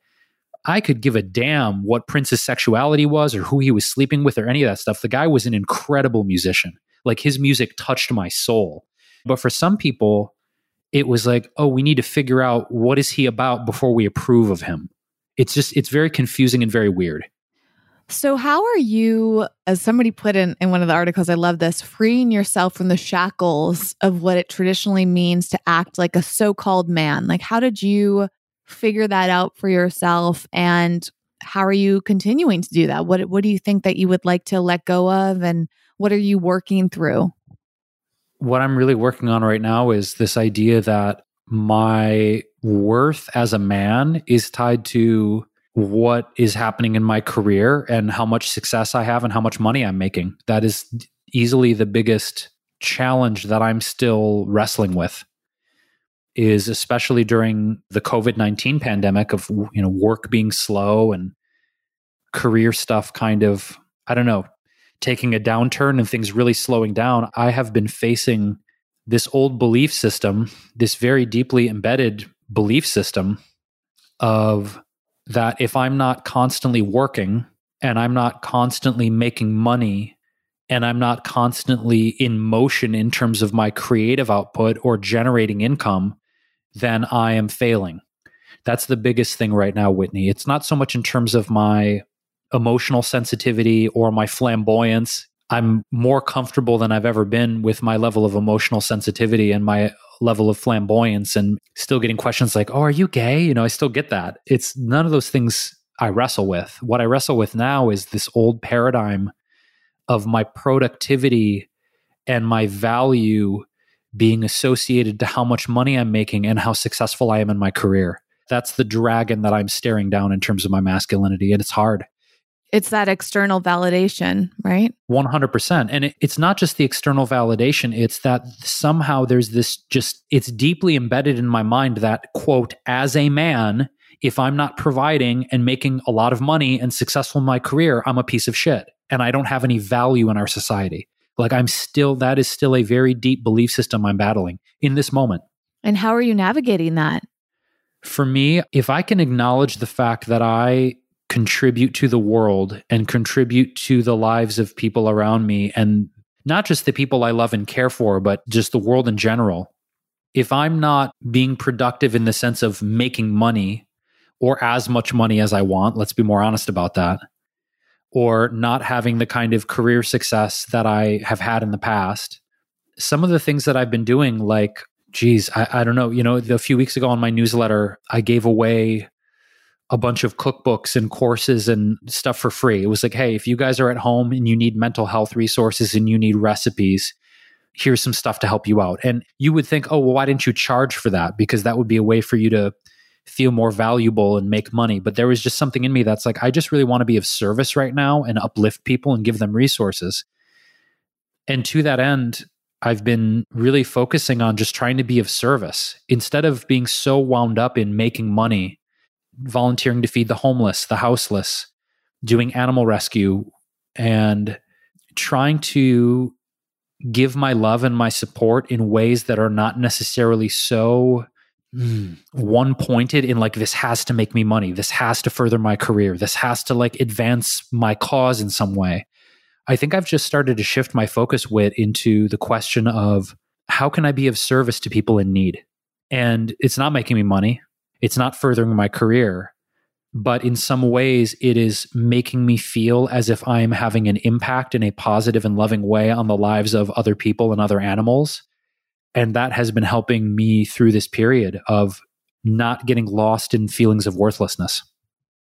i could give a damn what prince's sexuality was or who he was sleeping with or any of that stuff the guy was an incredible musician like his music touched my soul but for some people it was like, oh, we need to figure out what is he about before we approve of him. It's just it's very confusing and very weird. So how are you, as somebody put in, in one of the articles, I love this, freeing yourself from the shackles of what it traditionally means to act like a so-called man? Like how did you figure that out for yourself and how are you continuing to do that? What what do you think that you would like to let go of and what are you working through? what I'm really working on right now is this idea that my worth as a man is tied to what is happening in my career and how much success I have and how much money I'm making. That is easily the biggest challenge that I'm still wrestling with is especially during the COVID-19 pandemic of you know work being slow and career stuff kind of I don't know taking a downturn and things really slowing down, I have been facing this old belief system, this very deeply embedded belief system of that if I'm not constantly working and I'm not constantly making money and I'm not constantly in motion in terms of my creative output or generating income, then I am failing. That's the biggest thing right now, Whitney. It's not so much in terms of my emotional sensitivity or my flamboyance. I'm more comfortable than I've ever been with my level of emotional sensitivity and my level of flamboyance and still getting questions like, "Oh, are you gay?" You know, I still get that. It's none of those things I wrestle with. What I wrestle with now is this old paradigm of my productivity and my value being associated to how much money I'm making and how successful I am in my career. That's the dragon that I'm staring down in terms of my masculinity. And it's hard. It's that external validation, right? 100%. And it, it's not just the external validation, it's that somehow there's this just, it's deeply embedded in my mind that, quote, as a man, if I'm not providing and making a lot of money and successful in my career, I'm a piece of shit and I don't have any value in our society. Like I'm still, that is still a very deep belief system I'm battling in this moment. And how are you navigating that? For me, if I can acknowledge the fact that I contribute to the world and contribute to the lives of people around me and not just the people I love and care for, but just the world in general. If I'm not being productive in the sense of making money or as much money as I want, let's be more honest about that, or not having the kind of career success that I have had in the past. Some of the things that I've been doing, like, geez, I, I don't know, you know, a few weeks ago on my newsletter, I gave away a bunch of cookbooks and courses and stuff for free. It was like, hey, if you guys are at home and you need mental health resources and you need recipes, here's some stuff to help you out. And you would think, oh, well, why didn't you charge for that? Because that would be a way for you to feel more valuable and make money. But there was just something in me that's like, I just really want to be of service right now and uplift people and give them resources. And to that end, I've been really focusing on just trying to be of service instead of being so wound up in making money, volunteering to feed the homeless, the houseless, doing animal rescue, and trying to give my love and my support in ways that are not necessarily so mm, one pointed in like this has to make me money this has to further my career this has to like advance my cause in some way. I think i've just started to shift my focus Whit into the question of how can i be of service to people in need? And it's not making me money it's not furthering my career but in some ways it is making me feel as if i'm having an impact in a positive and loving way on the lives of other people and other animals and that has been helping me through this period of not getting lost in feelings of worthlessness.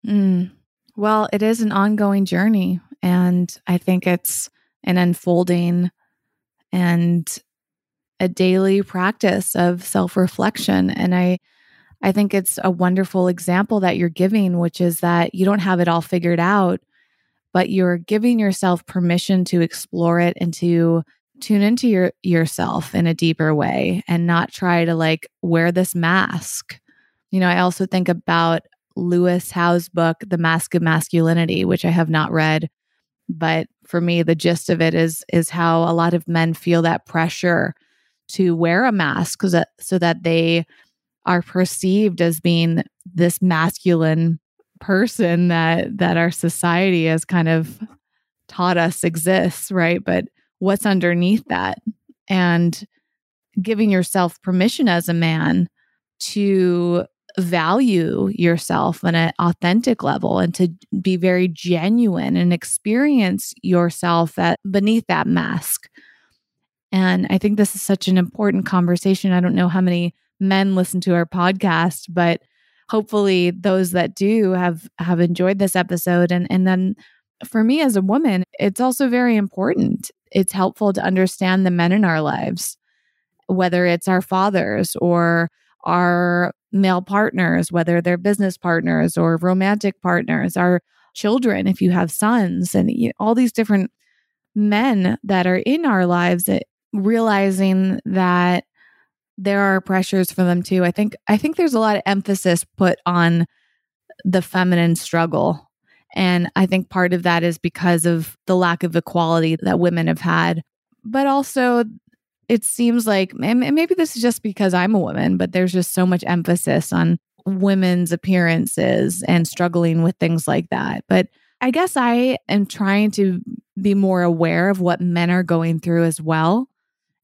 Mm. Well, it is an ongoing journey. And I think it's an unfolding and a daily practice of self reflection. And I, I think it's a wonderful example that you're giving, which is that you don't have it all figured out, but you're giving yourself permission to explore it and to tune into your yourself in a deeper way and not try to like wear this mask. You know, I also think about Lewis Howes' book, The Mask of Masculinity, which I have not read, but for me the gist of it is is how a lot of men feel that pressure to wear a mask so that, uh, so that they are perceived as being this masculine person that that our society has kind of taught us exists, right? But what's underneath that and giving yourself permission as a man to value yourself on an authentic level and to be very genuine and experience yourself that beneath that mask. And I think this is such an important conversation. I don't know how many men listen to our podcast, but hopefully those that do have have enjoyed this episode. And and then for me as a woman, it's also very important. It's helpful to understand the men in our lives, whether it's our fathers or our male partners, whether they're business partners or romantic partners, our children, if you have sons, and you know, all these different men that are in our lives, that realizing that there are pressures for them too. I think I think there's a lot of emphasis put on the feminine struggle and I think part of that is because of the lack of equality that women have had. But also, it seems like, and maybe this is just because I'm a woman, but there's just so much emphasis on women's appearances and struggling with things like that. But I guess I am trying to be more aware of what men are going through as well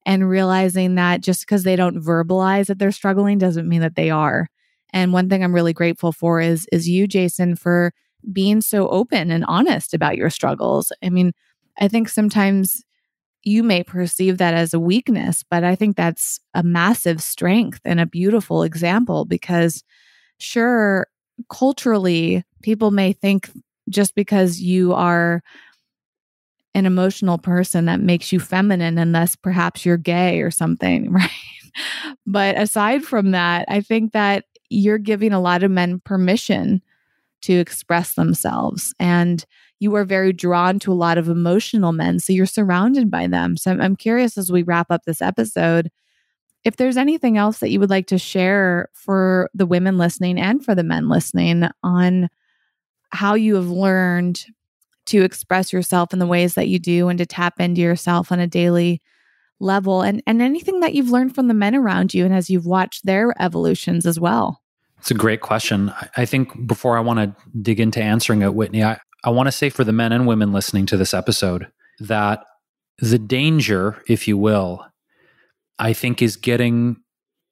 and realizing that just because they don't verbalize that they're struggling doesn't mean that they are. And one thing I'm really grateful for is is you Jason for being so open and honest about your struggles. I mean, I think sometimes you may perceive that as a weakness, but I think that's a massive strength and a beautiful example because, sure, culturally, people may think just because you are an emotional person that makes you feminine unless perhaps you're gay or something, [LAUGHS] right? but aside from that, I think that you're giving a lot of men permission to express themselves and you are very drawn to a lot of emotional men so you're surrounded by them so i'm curious as we wrap up this episode if there's anything else that you would like to share for the women listening and for the men listening on how you have learned to express yourself in the ways that you do and to tap into yourself on a daily level and and anything that you've learned from the men around you and as you've watched their evolutions as well it's a great question. I think before I want to dig into answering it, Whitney, I, I want to say for the men and women listening to this episode that the danger, if you will, I think is getting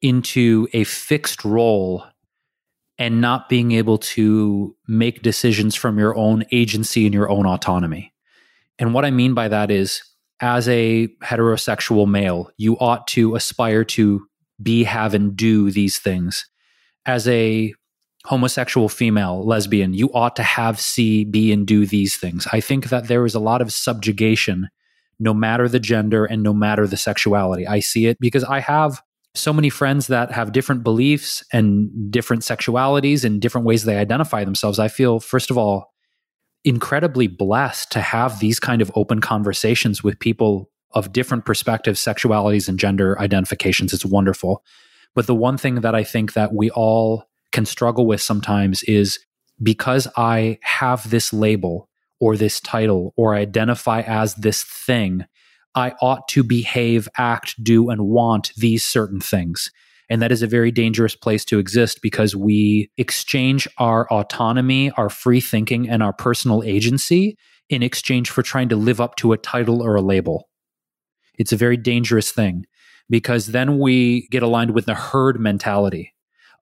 into a fixed role and not being able to make decisions from your own agency and your own autonomy. And what I mean by that is, as a heterosexual male, you ought to aspire to be, have, and do these things as a homosexual female, lesbian, you ought to have, see, be, and do these things. I think that there is a lot of subjugation, no matter the gender and no matter the sexuality. I see it because I have so many friends that have different beliefs and different sexualities and different ways they identify themselves. I feel, first of all, incredibly blessed to have these kind of open conversations with people of different perspectives, sexualities, and gender identifications. It's wonderful. But the one thing that I think that we all can struggle with sometimes is because I have this label or this title or identify as this thing, I ought to behave, act, do, and want these certain things. And that is a very dangerous place to exist because we exchange our autonomy, our free thinking, and our personal agency in exchange for trying to live up to a title or a label. It's a very dangerous thing because then we get aligned with the herd mentality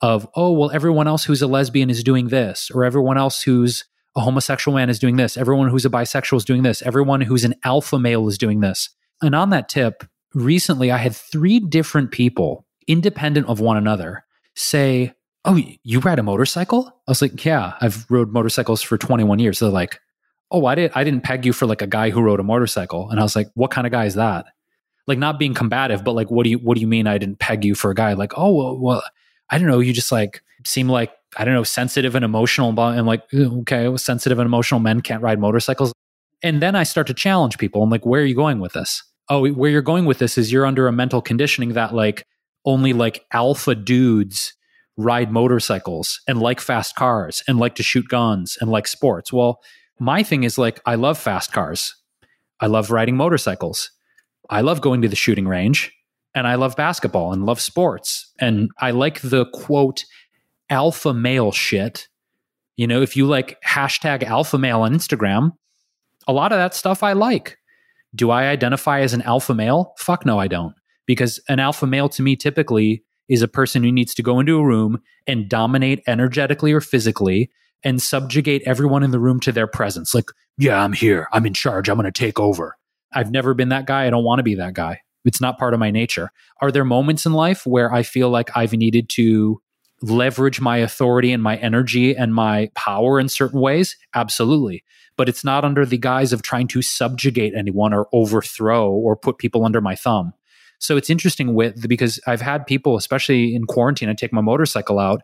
of, oh, well, everyone else who's a lesbian is doing this, or everyone else who's a homosexual man is doing this, everyone who's a bisexual is doing this, everyone who's an alpha male is doing this. And on that tip, recently I had three different people, independent of one another, say, Oh, you ride a motorcycle? I was like, Yeah, I've rode motorcycles for 21 years. So they're like, Oh, I didn't I didn't peg you for like a guy who rode a motorcycle. And I was like, What kind of guy is that? like not being combative, but like, what do you what do you mean I didn't peg you for a guy? Like, oh well, well I don't know. You just like seem like I don't know, sensitive and emotional. I'm like, okay, sensitive and emotional men can't ride motorcycles. And then I start to challenge people. I'm like, where are you going with this? Oh, where you're going with this is you're under a mental conditioning that like only like alpha dudes ride motorcycles and like fast cars and like to shoot guns and like sports. Well, my thing is like, I love fast cars. I love riding motorcycles. I love going to the shooting range and I love basketball and love sports. And I like the quote alpha male shit. You know, if you like hashtag alpha male on Instagram, a lot of that stuff I like. Do I identify as an alpha male? Fuck no, I don't. Because an alpha male to me typically is a person who needs to go into a room and dominate energetically or physically and subjugate everyone in the room to their presence. Like, yeah, I'm here. I'm in charge. I'm going to take over. I've never been that guy. I don't want to be that guy. It's not part of my nature. Are there moments in life where I feel like I've needed to leverage my authority and my energy and my power in certain ways? Absolutely. But it's not under the guise of trying to subjugate anyone or overthrow or put people under my thumb. So it's interesting Whit because I've had people, especially in quarantine, I take my motorcycle out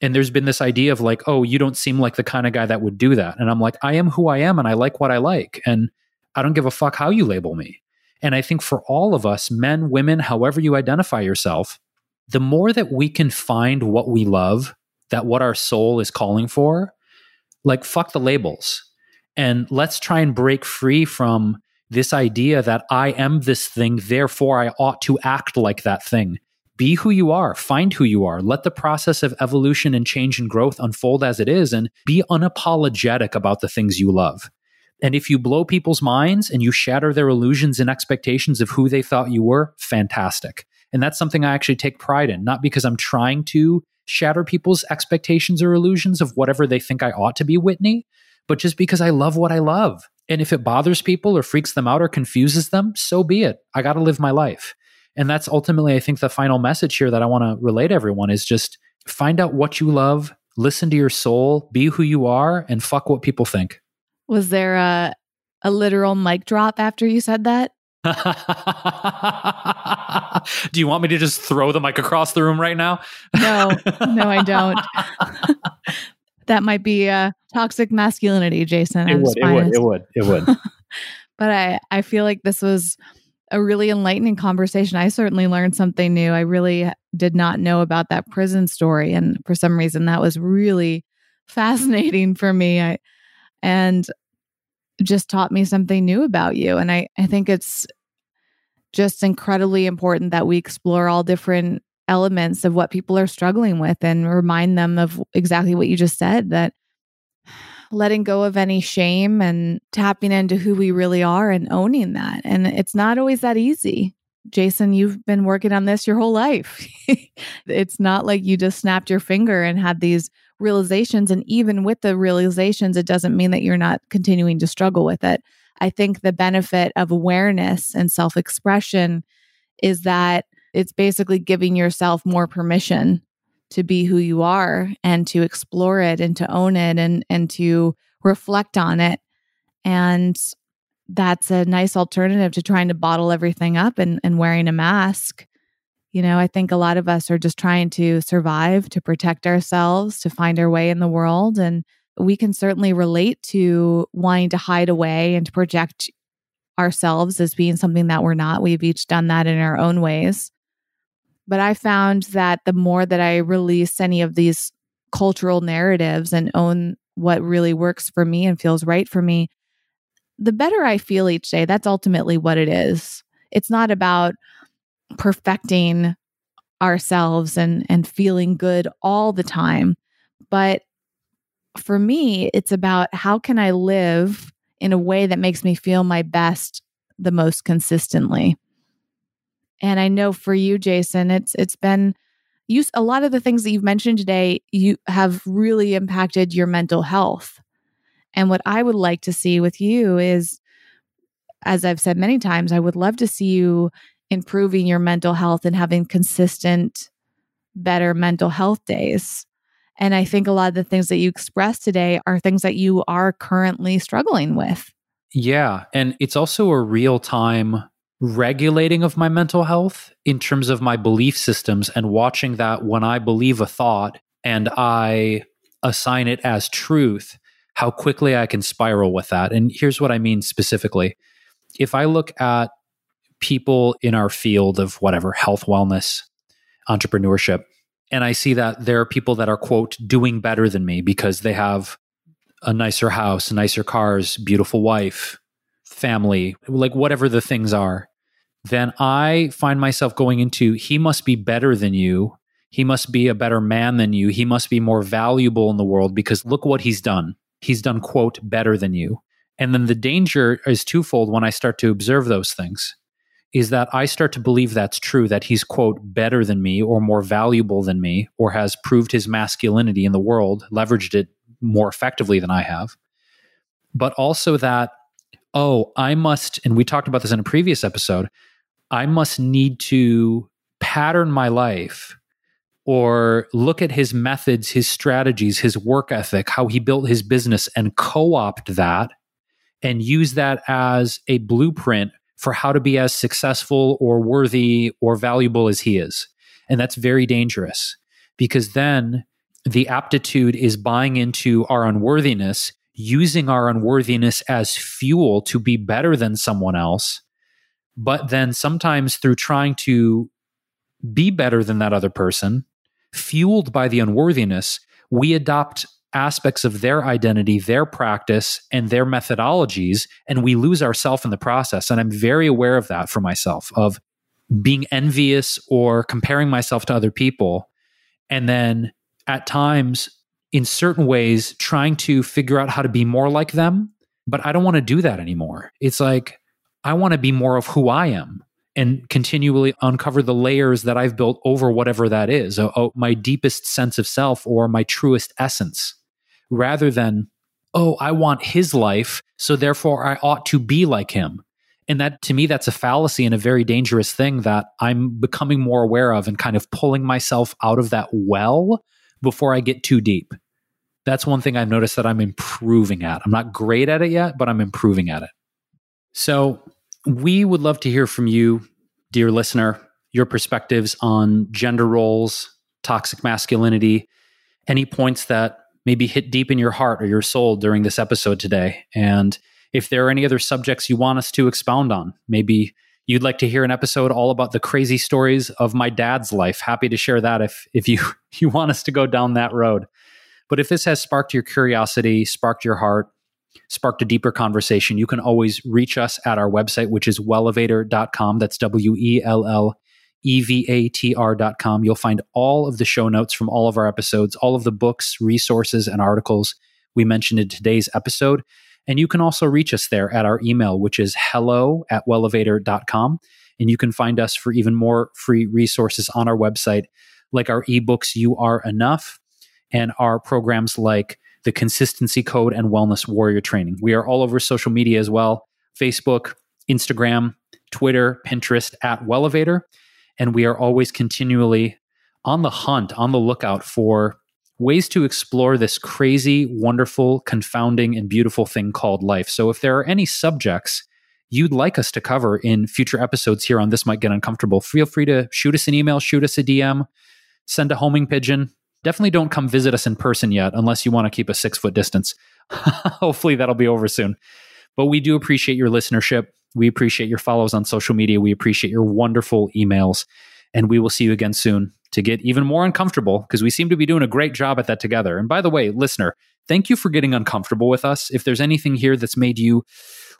and there's been this idea of like, oh, you don't seem like the kind of guy that would do that. And I'm like, I am who I am and I like what I like. And I don't give a fuck how you label me. And I think for all of us, men, women, however you identify yourself, the more that we can find what we love, that what our soul is calling for, like fuck the labels. And let's try and break free from this idea that I am this thing, therefore I ought to act like that thing. Be who you are, find who you are, let the process of evolution and change and growth unfold as it is, and be unapologetic about the things you love. And if you blow people's minds and you shatter their illusions and expectations of who they thought you were, fantastic. And that's something I actually take pride in, not because I'm trying to shatter people's expectations or illusions of whatever they think I ought to be, Whitney, but just because I love what I love. And if it bothers people or freaks them out or confuses them, so be it. I got to live my life. And that's ultimately, I think, the final message here that I want to relay to everyone is just find out what you love, listen to your soul, be who you are, and fuck what people think. Was there a a literal mic drop after you said that? [LAUGHS] Do you want me to just throw the mic across the room right now? no, no, I don't. [LAUGHS] that might be a toxic masculinity, Jason. It would, it would, it would, it [LAUGHS] would, but I, I feel like this was a really enlightening conversation. I certainly learned something new. I really did not know about that prison story. And for some reason, that was really [LAUGHS] fascinating for me. I, and just taught me something new about you. And I, I think it's just incredibly important that we explore all different elements of what people are struggling with and remind them of exactly what you just said that letting go of any shame and tapping into who we really are and owning that. And it's not always that easy. Jason, you've been working on this your whole life. [LAUGHS] it's not like you just snapped your finger and had these realizations. And even with the realizations, it doesn't mean that you're not continuing to struggle with it. I think the benefit of awareness and self expression is that it's basically giving yourself more permission to be who you are and to explore it and to own it and, and to reflect on it. And that's a nice alternative to trying to bottle everything up and, and wearing a mask. You know, I think a lot of us are just trying to survive, to protect ourselves, to find our way in the world. And we can certainly relate to wanting to hide away and to project ourselves as being something that we're not. We've each done that in our own ways. But I found that the more that I release any of these cultural narratives and own what really works for me and feels right for me, the better I feel each day. That's ultimately what it is. It's not about perfecting ourselves and and feeling good all the time, but for me, it's about how can I live in a way that makes me feel my best the most consistently. And I know for you, Jason, it's it's been you a lot of the things that you've mentioned today, you have really impacted your mental health. And what I would like to see with you is, as I've said many times, I would love to see you improving your mental health and having consistent, better mental health days. And I think a lot of the things that you expressed today are things that you are currently struggling with. Yeah. And it's also a real time regulating of my mental health in terms of my belief systems and watching that when I believe a thought and I assign it as truth, how quickly I can spiral with that. And here's what I mean specifically. If I look at people in our field of whatever health, wellness, entrepreneurship, and I see that there are people that are, quote, doing better than me because they have a nicer house, nicer cars, beautiful wife, family, like whatever the things are, then I find myself going into, he must be better than you. He must be a better man than you. He must be more valuable in the world because look what he's done he's done, quote, better than you. And then the danger is twofold when I start to observe those things is that I start to believe that's true, that he's, quote, better than me or more valuable than me or has proved his masculinity in the world, leveraged it more effectively than I have. But also that, oh, I must, and we talked about this in a previous episode, I must need to pattern my life or look at his methods, his strategies, his work ethic, how he built his business and co opt that and use that as a blueprint for how to be as successful or worthy or valuable as he is. And that's very dangerous because then the aptitude is buying into our unworthiness, using our unworthiness as fuel to be better than someone else. But then sometimes through trying to be better than that other person, fueled by the unworthiness, we adopt aspects of their identity, their practice, and their methodologies, and we lose ourselves in the process. And I'm very aware of that for myself, of being envious or comparing myself to other people. And then at times, in certain ways, trying to figure out how to be more like them. But I don't want to do that anymore. It's like, I want to be more of who I am and continually uncover the layers that I've built over whatever that is, oh, my deepest sense of self or my truest essence, rather than, oh, I want his life, so therefore I ought to be like him. And that to me, that's a fallacy and a very dangerous thing that I'm becoming more aware of and kind of pulling myself out of that well before I get too deep. That's one thing I've noticed that I'm improving at. I'm not great at it yet, but I'm improving at it. So, we would love to hear from you, dear listener, your perspectives on gender roles, toxic masculinity, any points that maybe hit deep in your heart or your soul during this episode today. And if there are any other subjects you want us to expound on, maybe you'd like to hear an episode all about the crazy stories of my dad's life, happy to share that if if you [LAUGHS] you want us to go down that road. But if this has sparked your curiosity, sparked your heart, sparked a deeper conversation, you can always reach us at our website, which is wellevatr.com. That's W E L L E V A T R.com. You'll find all of the show notes from all of our episodes, all of the books, resources, and articles we mentioned in today's episode. And you can also reach us there at our email, which is hello at wellevatr.com. And you can find us for even more free resources on our website, like our ebooks, You Are Enough, and our programs like the Consistency Code and Wellness Warrior Training. We are all over social media as well Facebook, Instagram, Twitter, Pinterest at Wellevatr. And we are always continually on the hunt, on the lookout for ways to explore this crazy, wonderful, confounding, and beautiful thing called life. So if there are any subjects you'd like us to cover in future episodes here on This Might Get Uncomfortable, feel free to shoot us an email, shoot us a DM, send a homing pigeon. Definitely don't come visit us in person yet unless you want to keep a six foot distance. [LAUGHS] Hopefully that'll be over soon. But we do appreciate your listenership. We appreciate your follows on social media. We appreciate your wonderful emails. And we will see you again soon to get even more uncomfortable because we seem to be doing a great job at that together. And by the way, listener, thank you for getting uncomfortable with us. If there's anything here that's made you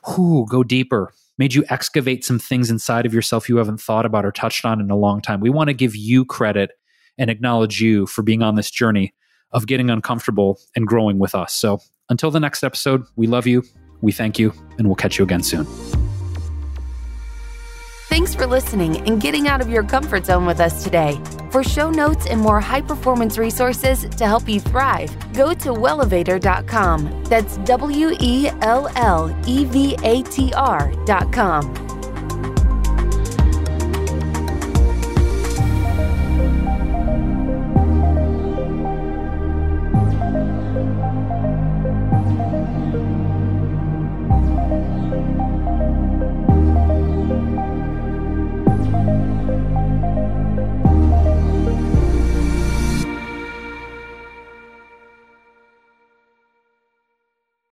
whoo, go deeper, made you excavate some things inside of yourself you haven't thought about or touched on in a long time, we want to give you credit and acknowledge you for being on this journey of getting uncomfortable and growing with us. So until the next episode, we love you, we thank you, and we'll catch you again soon. Thanks for listening and getting out of your comfort zone with us today. For show notes and more high performance resources to help you thrive, go to wellevatr.com. That's W E L L E V A T R.com.